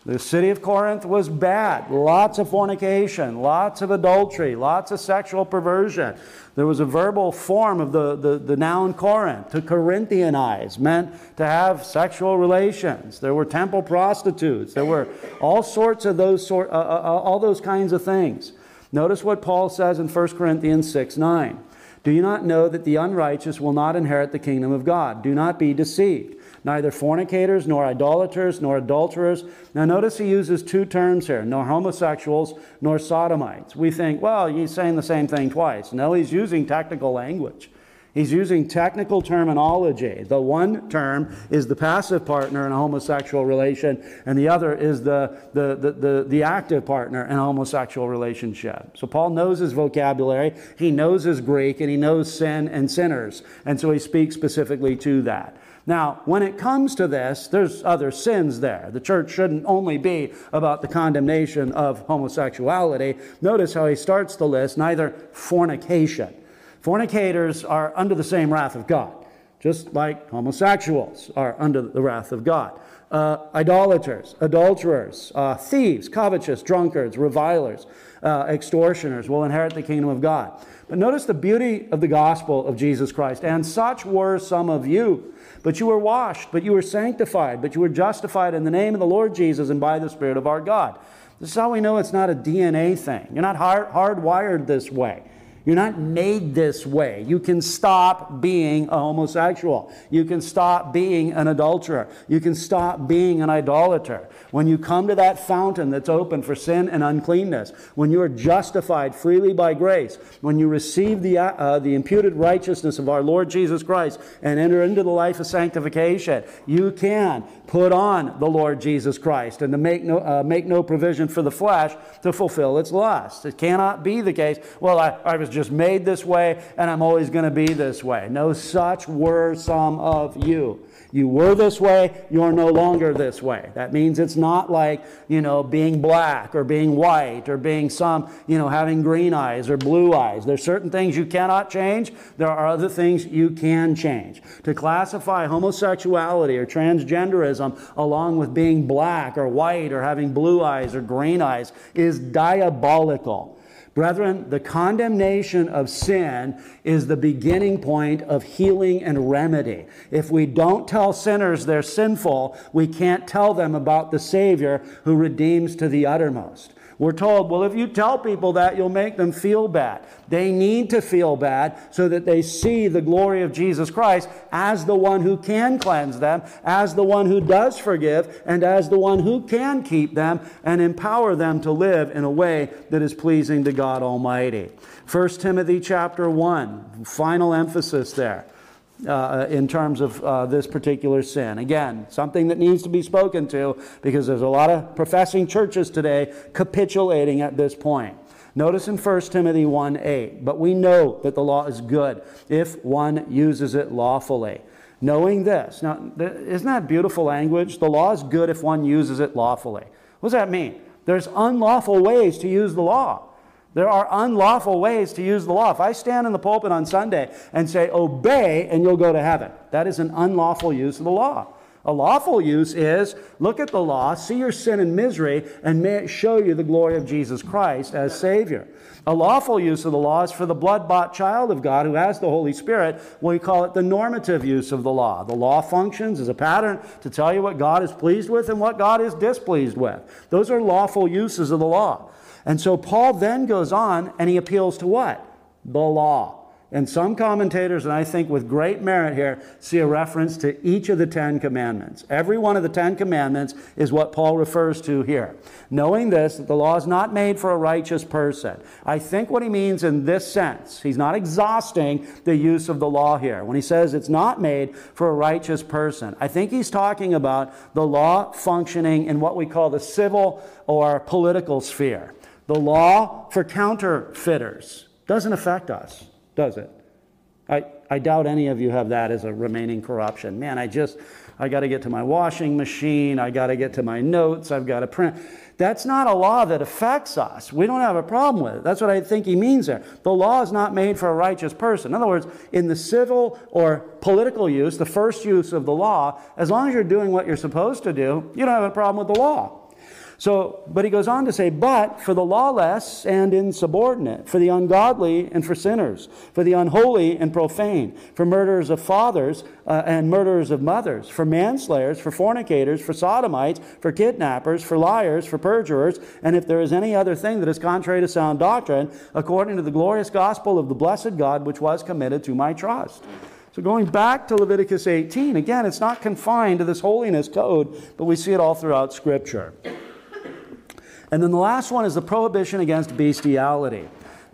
The city of Corinth was bad. Lots of fornication, lots of adultery, lots of sexual perversion. There was a verbal form of the, the, the noun Corinth, to Corinthianize, meant to have sexual relations. There were temple prostitutes. There were all sorts of those sort, uh, uh, uh all those kinds of things. Notice what Paul says in 1 Corinthians 6 9. Do you not know that the unrighteous will not inherit the kingdom of God? Do not be deceived neither fornicators, nor idolaters, nor adulterers. Now, notice he uses two terms here nor homosexuals, nor sodomites. We think, well, he's saying the same thing twice. No, he's using technical language. He's using technical terminology. The one term is the passive partner in a homosexual relation, and the other is the, the, the, the, the active partner in a homosexual relationship. So Paul knows his vocabulary, he knows his Greek, and he knows sin and sinners. And so he speaks specifically to that. Now, when it comes to this, there's other sins there. The church shouldn't only be about the condemnation of homosexuality. Notice how he starts the list neither fornication. Fornicators are under the same wrath of God, just like homosexuals are under the wrath of God. Uh, idolaters, adulterers, uh, thieves, covetous, drunkards, revilers, uh, extortioners will inherit the kingdom of God. But notice the beauty of the gospel of Jesus Christ. And such were some of you. But you were washed, but you were sanctified, but you were justified in the name of the Lord Jesus and by the Spirit of our God. This is how we know it's not a DNA thing. You're not hard, hardwired this way. You're not made this way. You can stop being a homosexual. You can stop being an adulterer. You can stop being an idolater. When you come to that fountain that's open for sin and uncleanness, when you are justified freely by grace, when you receive the, uh, the imputed righteousness of our Lord Jesus Christ and enter into the life of sanctification, you can put on the Lord Jesus Christ and to make no, uh, make no provision for the flesh to fulfill its lust. It cannot be the case, well, I, I was just made this way and I'm always going to be this way. No, such were some of you. You were this way, you're no longer this way. That means it's not like, you know, being black or being white or being some, you know, having green eyes or blue eyes. There's certain things you cannot change, there are other things you can change. To classify homosexuality or transgenderism along with being black or white or having blue eyes or green eyes is diabolical. Brethren, the condemnation of sin is the beginning point of healing and remedy. If we don't tell sinners they're sinful, we can't tell them about the Savior who redeems to the uttermost. We're told, well, if you tell people that, you'll make them feel bad. They need to feel bad so that they see the glory of Jesus Christ as the one who can cleanse them, as the one who does forgive, and as the one who can keep them and empower them to live in a way that is pleasing to God Almighty. 1 Timothy chapter 1, final emphasis there uh, in terms of uh, this particular sin. Again, something that needs to be spoken to because there's a lot of professing churches today capitulating at this point. Notice in 1 Timothy 1 8, but we know that the law is good if one uses it lawfully. Knowing this. Now, isn't that beautiful language? The law is good if one uses it lawfully. What does that mean? There's unlawful ways to use the law. There are unlawful ways to use the law. If I stand in the pulpit on Sunday and say, obey and you'll go to heaven, that is an unlawful use of the law. A lawful use is look at the law, see your sin and misery, and may it show you the glory of Jesus Christ as Savior. A lawful use of the law is for the blood bought child of God who has the Holy Spirit. We call it the normative use of the law. The law functions as a pattern to tell you what God is pleased with and what God is displeased with. Those are lawful uses of the law. And so Paul then goes on and he appeals to what? The law. And some commentators, and I think with great merit here, see a reference to each of the Ten Commandments. Every one of the Ten Commandments is what Paul refers to here. Knowing this, that the law is not made for a righteous person. I think what he means in this sense, he's not exhausting the use of the law here. When he says it's not made for a righteous person, I think he's talking about the law functioning in what we call the civil or political sphere. The law for counterfeiters doesn't affect us does it? I, I doubt any of you have that as a remaining corruption. Man, I just, I got to get to my washing machine. I got to get to my notes. I've got to print. That's not a law that affects us. We don't have a problem with it. That's what I think he means there. The law is not made for a righteous person. In other words, in the civil or political use, the first use of the law, as long as you're doing what you're supposed to do, you don't have a problem with the law. So, but he goes on to say, but for the lawless and insubordinate, for the ungodly and for sinners, for the unholy and profane, for murderers of fathers uh, and murderers of mothers, for manslayers, for fornicators, for sodomites, for kidnappers, for liars, for perjurers, and if there is any other thing that is contrary to sound doctrine, according to the glorious gospel of the blessed God which was committed to my trust. So, going back to Leviticus 18, again, it's not confined to this holiness code, but we see it all throughout Scripture. And then the last one is the prohibition against bestiality.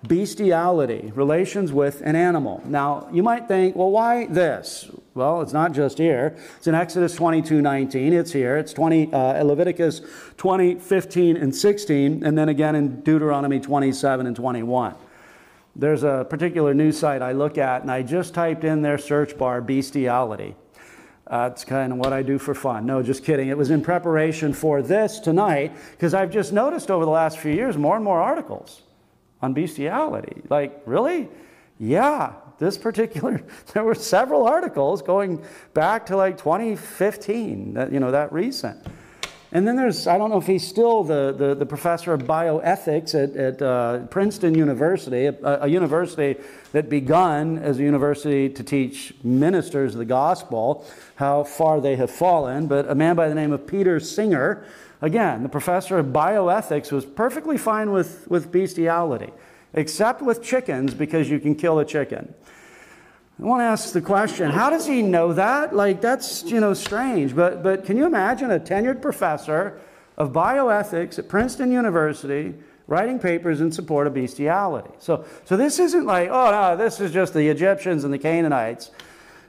Bestiality, relations with an animal. Now, you might think, well, why this? Well, it's not just here. It's in Exodus 22 19. It's here. It's 20, uh, Leviticus 20, 15, and 16, and then again in Deuteronomy 27 and 21. There's a particular news site I look at, and I just typed in their search bar bestiality. That's kind of what I do for fun. No, just kidding. It was in preparation for this tonight because I've just noticed over the last few years more and more articles on bestiality. Like, really? Yeah, this particular, there were several articles going back to like 2015, that, you know, that recent. And then there's, I don't know if he's still the, the, the professor of bioethics at, at uh, Princeton University, a, a, university that begun as a university to teach ministers the gospel, how far they have fallen. But a man by the name of Peter Singer, again, the professor of bioethics, was perfectly fine with, with bestiality, except with chickens because you can kill a chicken. I want to ask the question, how does he know that? Like, that's, you know, strange. But, but can you imagine a tenured professor of bioethics at Princeton University writing papers in support of bestiality? So, so this isn't like, oh, no, this is just the Egyptians and the Canaanites.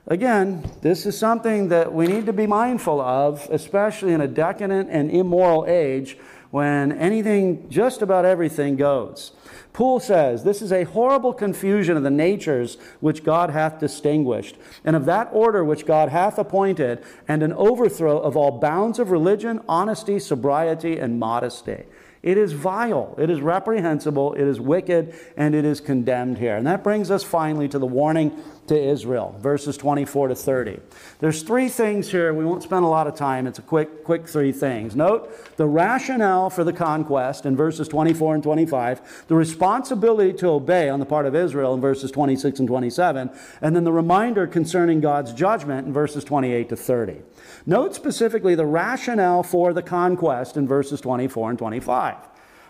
Again, this is something that we need to be mindful of, especially in a decadent and immoral age when anything, just about everything goes. Poole says, This is a horrible confusion of the natures which God hath distinguished, and of that order which God hath appointed, and an overthrow of all bounds of religion, honesty, sobriety, and modesty. It is vile, it is reprehensible, it is wicked, and it is condemned here. And that brings us finally to the warning to Israel, verses 24 to 30. There's three things here. We won't spend a lot of time. It's a quick, quick three things. Note the rationale for the conquest in verses 24 and 25, the responsibility to obey on the part of Israel in verses 26 and 27, and then the reminder concerning God's judgment in verses 28 to 30. Note specifically the rationale for the conquest in verses 24 and 25.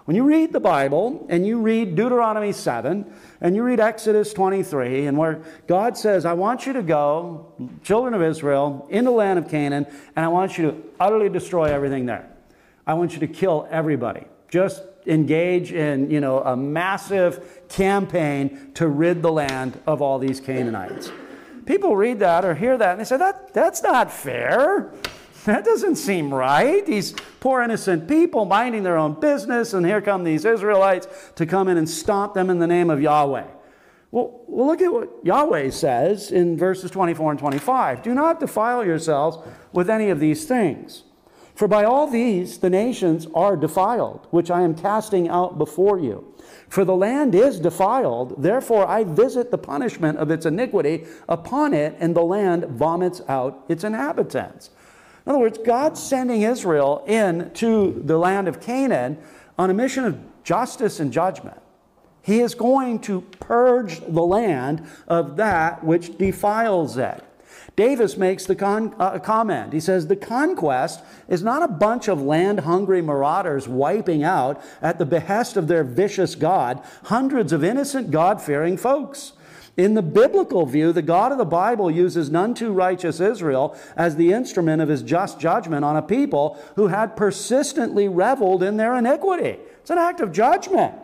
When you read the Bible and you read Deuteronomy 7 and you read Exodus 23, and where God says, I want you to go, children of Israel, in the land of Canaan, and I want you to utterly destroy everything there. I want you to kill everybody. Just engage in, you know, a massive campaign to rid the land of all these Canaanites people read that or hear that and they say, that, that's not fair. That doesn't seem right. These poor innocent people minding their own business, and here come these Israelites to come in and stomp them in the name of Yahweh. Well, well, look at what Yahweh says in verses 24 and 25. Do not defile yourselves with any of these things. For by all these the nations are defiled, which I am casting out before you. For the land is defiled, therefore I visit the punishment of its iniquity upon it, and the land vomits out its inhabitants. In other words, God's sending Israel into the land of Canaan on a mission of justice and judgment. He is going to purge the land of that which defiles it. Davis makes the con- uh, comment. He says, The conquest is not a bunch of land hungry marauders wiping out, at the behest of their vicious God, hundreds of innocent, God fearing folks. In the biblical view, the God of the Bible uses none too righteous Israel as the instrument of his just judgment on a people who had persistently reveled in their iniquity. It's an act of judgment.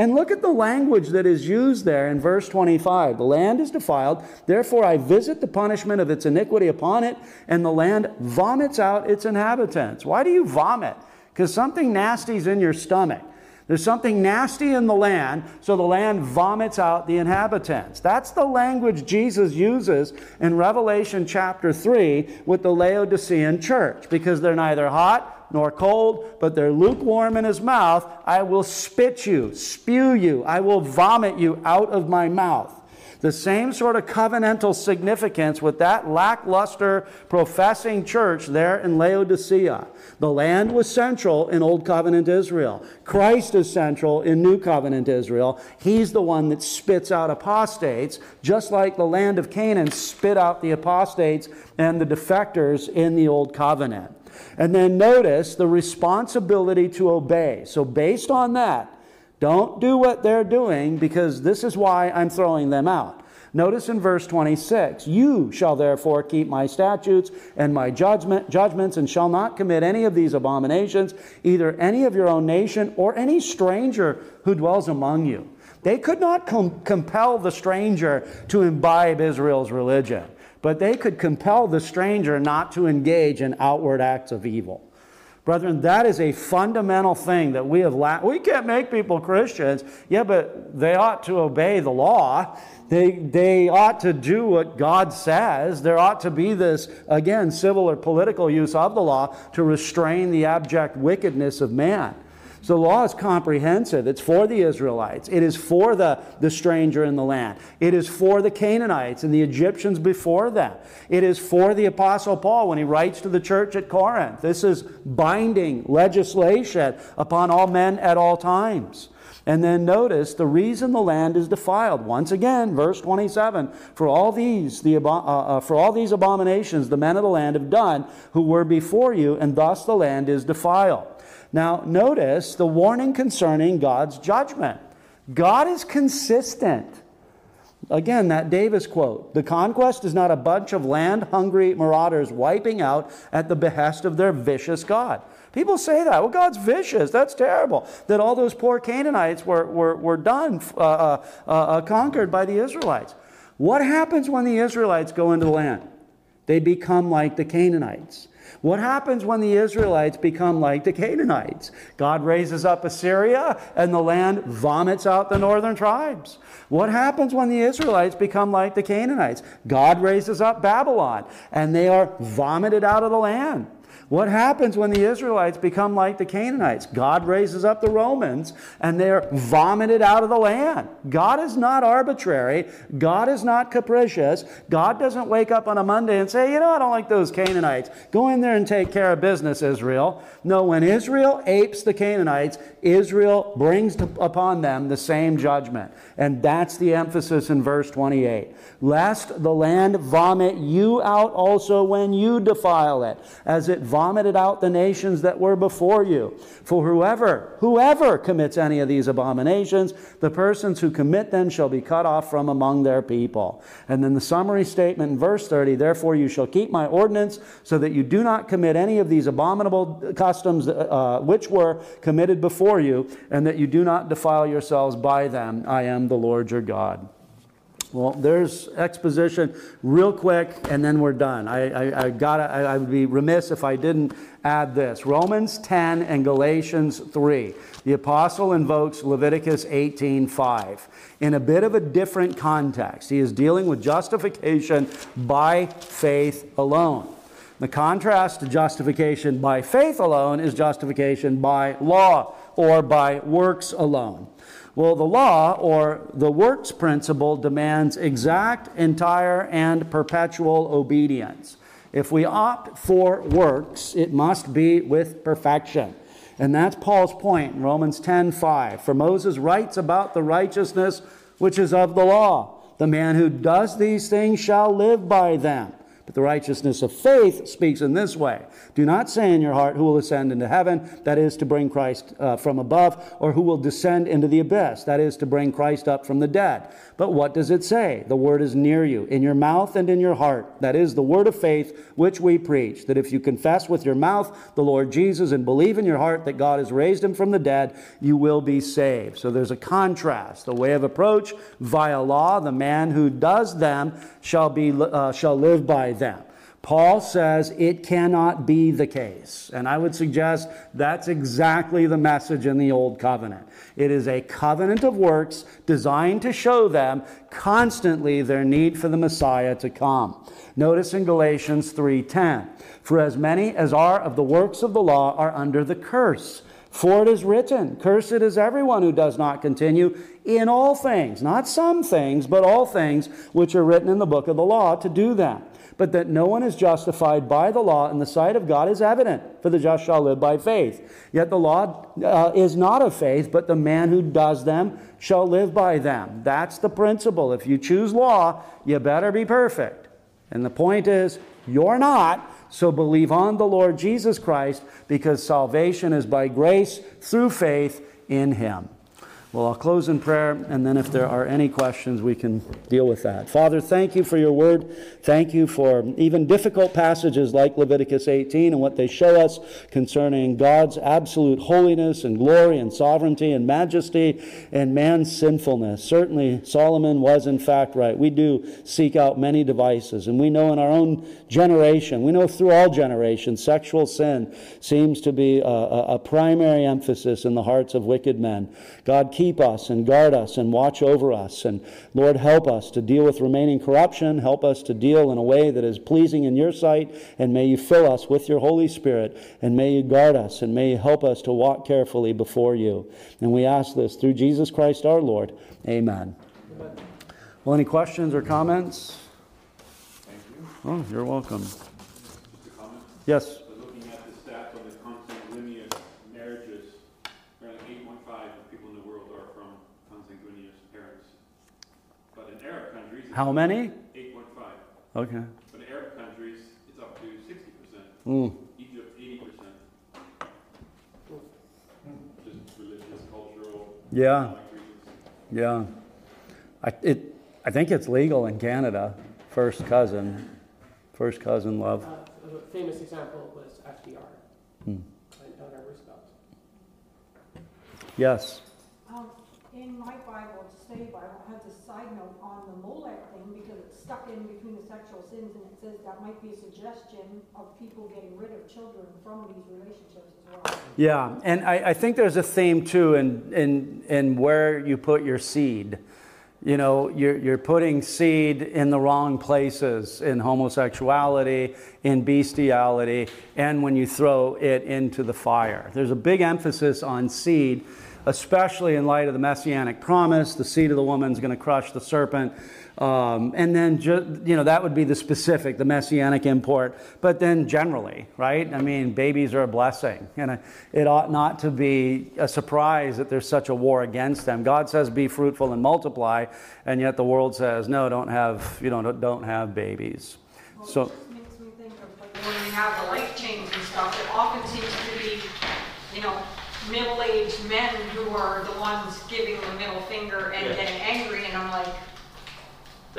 And look at the language that is used there in verse 25. The land is defiled, therefore I visit the punishment of its iniquity upon it, and the land vomits out its inhabitants. Why do you vomit? Because something nasty is in your stomach. There's something nasty in the land, so the land vomits out the inhabitants. That's the language Jesus uses in Revelation chapter 3 with the Laodicean church because they're neither hot nor cold, but they're lukewarm in his mouth. I will spit you, spew you, I will vomit you out of my mouth. The same sort of covenantal significance with that lackluster professing church there in Laodicea. The land was central in Old Covenant Israel. Christ is central in New Covenant Israel. He's the one that spits out apostates, just like the land of Canaan spit out the apostates and the defectors in the Old Covenant. And then notice the responsibility to obey. So, based on that, don't do what they're doing because this is why I'm throwing them out. Notice in verse 26, you shall therefore keep my statutes and my judgment, judgments and shall not commit any of these abominations, either any of your own nation or any stranger who dwells among you. They could not com- compel the stranger to imbibe Israel's religion, but they could compel the stranger not to engage in outward acts of evil. Brethren, that is a fundamental thing that we have lacked. We can't make people Christians. Yeah, but they ought to obey the law. They, they ought to do what God says. There ought to be this, again, civil or political use of the law to restrain the abject wickedness of man. So the law is comprehensive. It's for the Israelites. It is for the, the stranger in the land. It is for the Canaanites and the Egyptians before them. It is for the Apostle Paul when he writes to the church at Corinth. This is binding legislation upon all men at all times. And then notice the reason the land is defiled. Once again, verse 27 For all these, the, uh, uh, for all these abominations the men of the land have done who were before you, and thus the land is defiled. Now, notice the warning concerning God's judgment. God is consistent. Again, that Davis quote The conquest is not a bunch of land hungry marauders wiping out at the behest of their vicious God. People say that. Well, God's vicious. That's terrible. That all those poor Canaanites were, were, were done, uh, uh, uh, uh conquered by the Israelites. What happens when the Israelites go into the land? They become like the Canaanites. What happens when the Israelites become like the Canaanites? God raises up Assyria and the land vomits out the northern tribes. What happens when the Israelites become like the Canaanites? God raises up Babylon and they are vomited out of the land. What happens when the Israelites become like the Canaanites? God raises up the Romans and they're vomited out of the land. God is not arbitrary. God is not capricious. God doesn't wake up on a Monday and say, you know, I don't like those Canaanites. Go in there and take care of business, Israel. No, when Israel apes the Canaanites, Israel brings upon them the same judgment. And that's the emphasis in verse 28. Lest the land vomit you out also when you defile it, as it vomited out the nations that were before you. For whoever, whoever commits any of these abominations, the persons who commit them shall be cut off from among their people. And then the summary statement in verse 30 Therefore you shall keep my ordinance, so that you do not commit any of these abominable customs uh, which were committed before you, and that you do not defile yourselves by them. I am the Lord your God. Well, there's exposition real quick, and then we're done. I, I, I gotta, I, I, would be remiss if I didn't add this. Romans 10 and Galatians 3. The apostle invokes Leviticus 18:5 in a bit of a different context. He is dealing with justification by faith alone. The contrast to justification by faith alone is justification by law or by works alone. Well, the law or the works principle demands exact, entire, and perpetual obedience. If we opt for works, it must be with perfection. And that's Paul's point in Romans 10:5. For Moses writes about the righteousness which is of the law. The man who does these things shall live by them. But the righteousness of faith speaks in this way Do not say in your heart, Who will ascend into heaven? That is to bring Christ uh, from above, or who will descend into the abyss? That is to bring Christ up from the dead. But what does it say? The word is near you, in your mouth and in your heart. That is the word of faith which we preach. That if you confess with your mouth the Lord Jesus and believe in your heart that God has raised him from the dead, you will be saved. So there's a contrast. The way of approach via law, the man who does them shall, be, uh, shall live by them. Paul says it cannot be the case. And I would suggest that's exactly the message in the Old Covenant. It is a covenant of works designed to show them constantly their need for the Messiah to come. Notice in Galatians 3:10, "For as many as are of the works of the law are under the curse." For it is written, Cursed is everyone who does not continue in all things, not some things, but all things which are written in the book of the law to do them. But that no one is justified by the law in the sight of God is evident, for the just shall live by faith. Yet the law uh, is not of faith, but the man who does them shall live by them. That's the principle. If you choose law, you better be perfect. And the point is, you're not. So believe on the Lord Jesus Christ because salvation is by grace through faith in him. Well, I'll close in prayer, and then if there are any questions, we can deal with that. Father, thank you for your word. Thank you for even difficult passages like Leviticus 18 and what they show us concerning God's absolute holiness and glory and sovereignty and majesty and man's sinfulness. Certainly, Solomon was in fact right. We do seek out many devices, and we know in our own generation, we know through all generations, sexual sin seems to be a, a, primary emphasis in the hearts of wicked men. God, keep us and guard us and watch over us. And Lord, help us to deal with remaining corruption. Help us to deal in a way that is pleasing in your sight. And may you fill us with your Holy Spirit. And may you guard us. And may you help us to walk carefully before you. And we ask this through Jesus Christ our Lord. Amen. Amen. Well, any questions or comments? Thank you. Oh, you're welcome. Yes. How many? 8.5. Okay. But in Arab countries, it's up to 60%. Mm. Egypt, 80%. Just religious, cultural. Yeah. Yeah. I, it, I think it's legal in Canada. First cousin. First cousin love. Uh, a famous example was FDR. Hmm. Don't ever spell. Yes. Um, in my Bible, study Bible, has a side note on the Molech thing because it's stuck in between the sexual sins, and it says that might be a suggestion of people getting rid of children from these relationships as well. Yeah, and I, I think there's a theme too in, in, in where you put your seed. You know, you're, you're putting seed in the wrong places in homosexuality, in bestiality, and when you throw it into the fire. There's a big emphasis on seed especially in light of the messianic promise the seed of the woman is going to crush the serpent. Um, and then, ju- you know, that would be the specific, the messianic import. But then generally, right? I mean, babies are a blessing. And it ought not to be a surprise that there's such a war against them. God says, be fruitful and multiply. And yet the world says, no, don't have, you know, don't have babies. Well, so, it just makes me think of like when we have the Life Chain and stuff, it often seems to be, you know, middle-aged men who are the ones giving the middle finger and getting angry, and I'm like,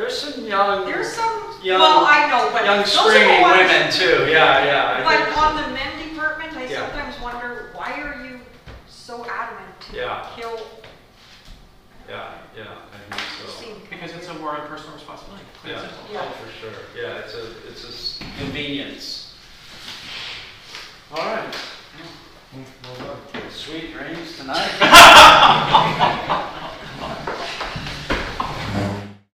There's some young, there's some, young, well, I know, but young those are the ones- women too. Yeah, yeah. I But think- on the men department, I Yeah. sometimes wonder, why are you so adamant to Yeah. kill? yeah, yeah, I think so. Because it's a war on personal responsibility. Yeah. Yeah. oh, for sure. Yeah, it's a, it's a s- convenience. All right. Mm, sweet dreams tonight.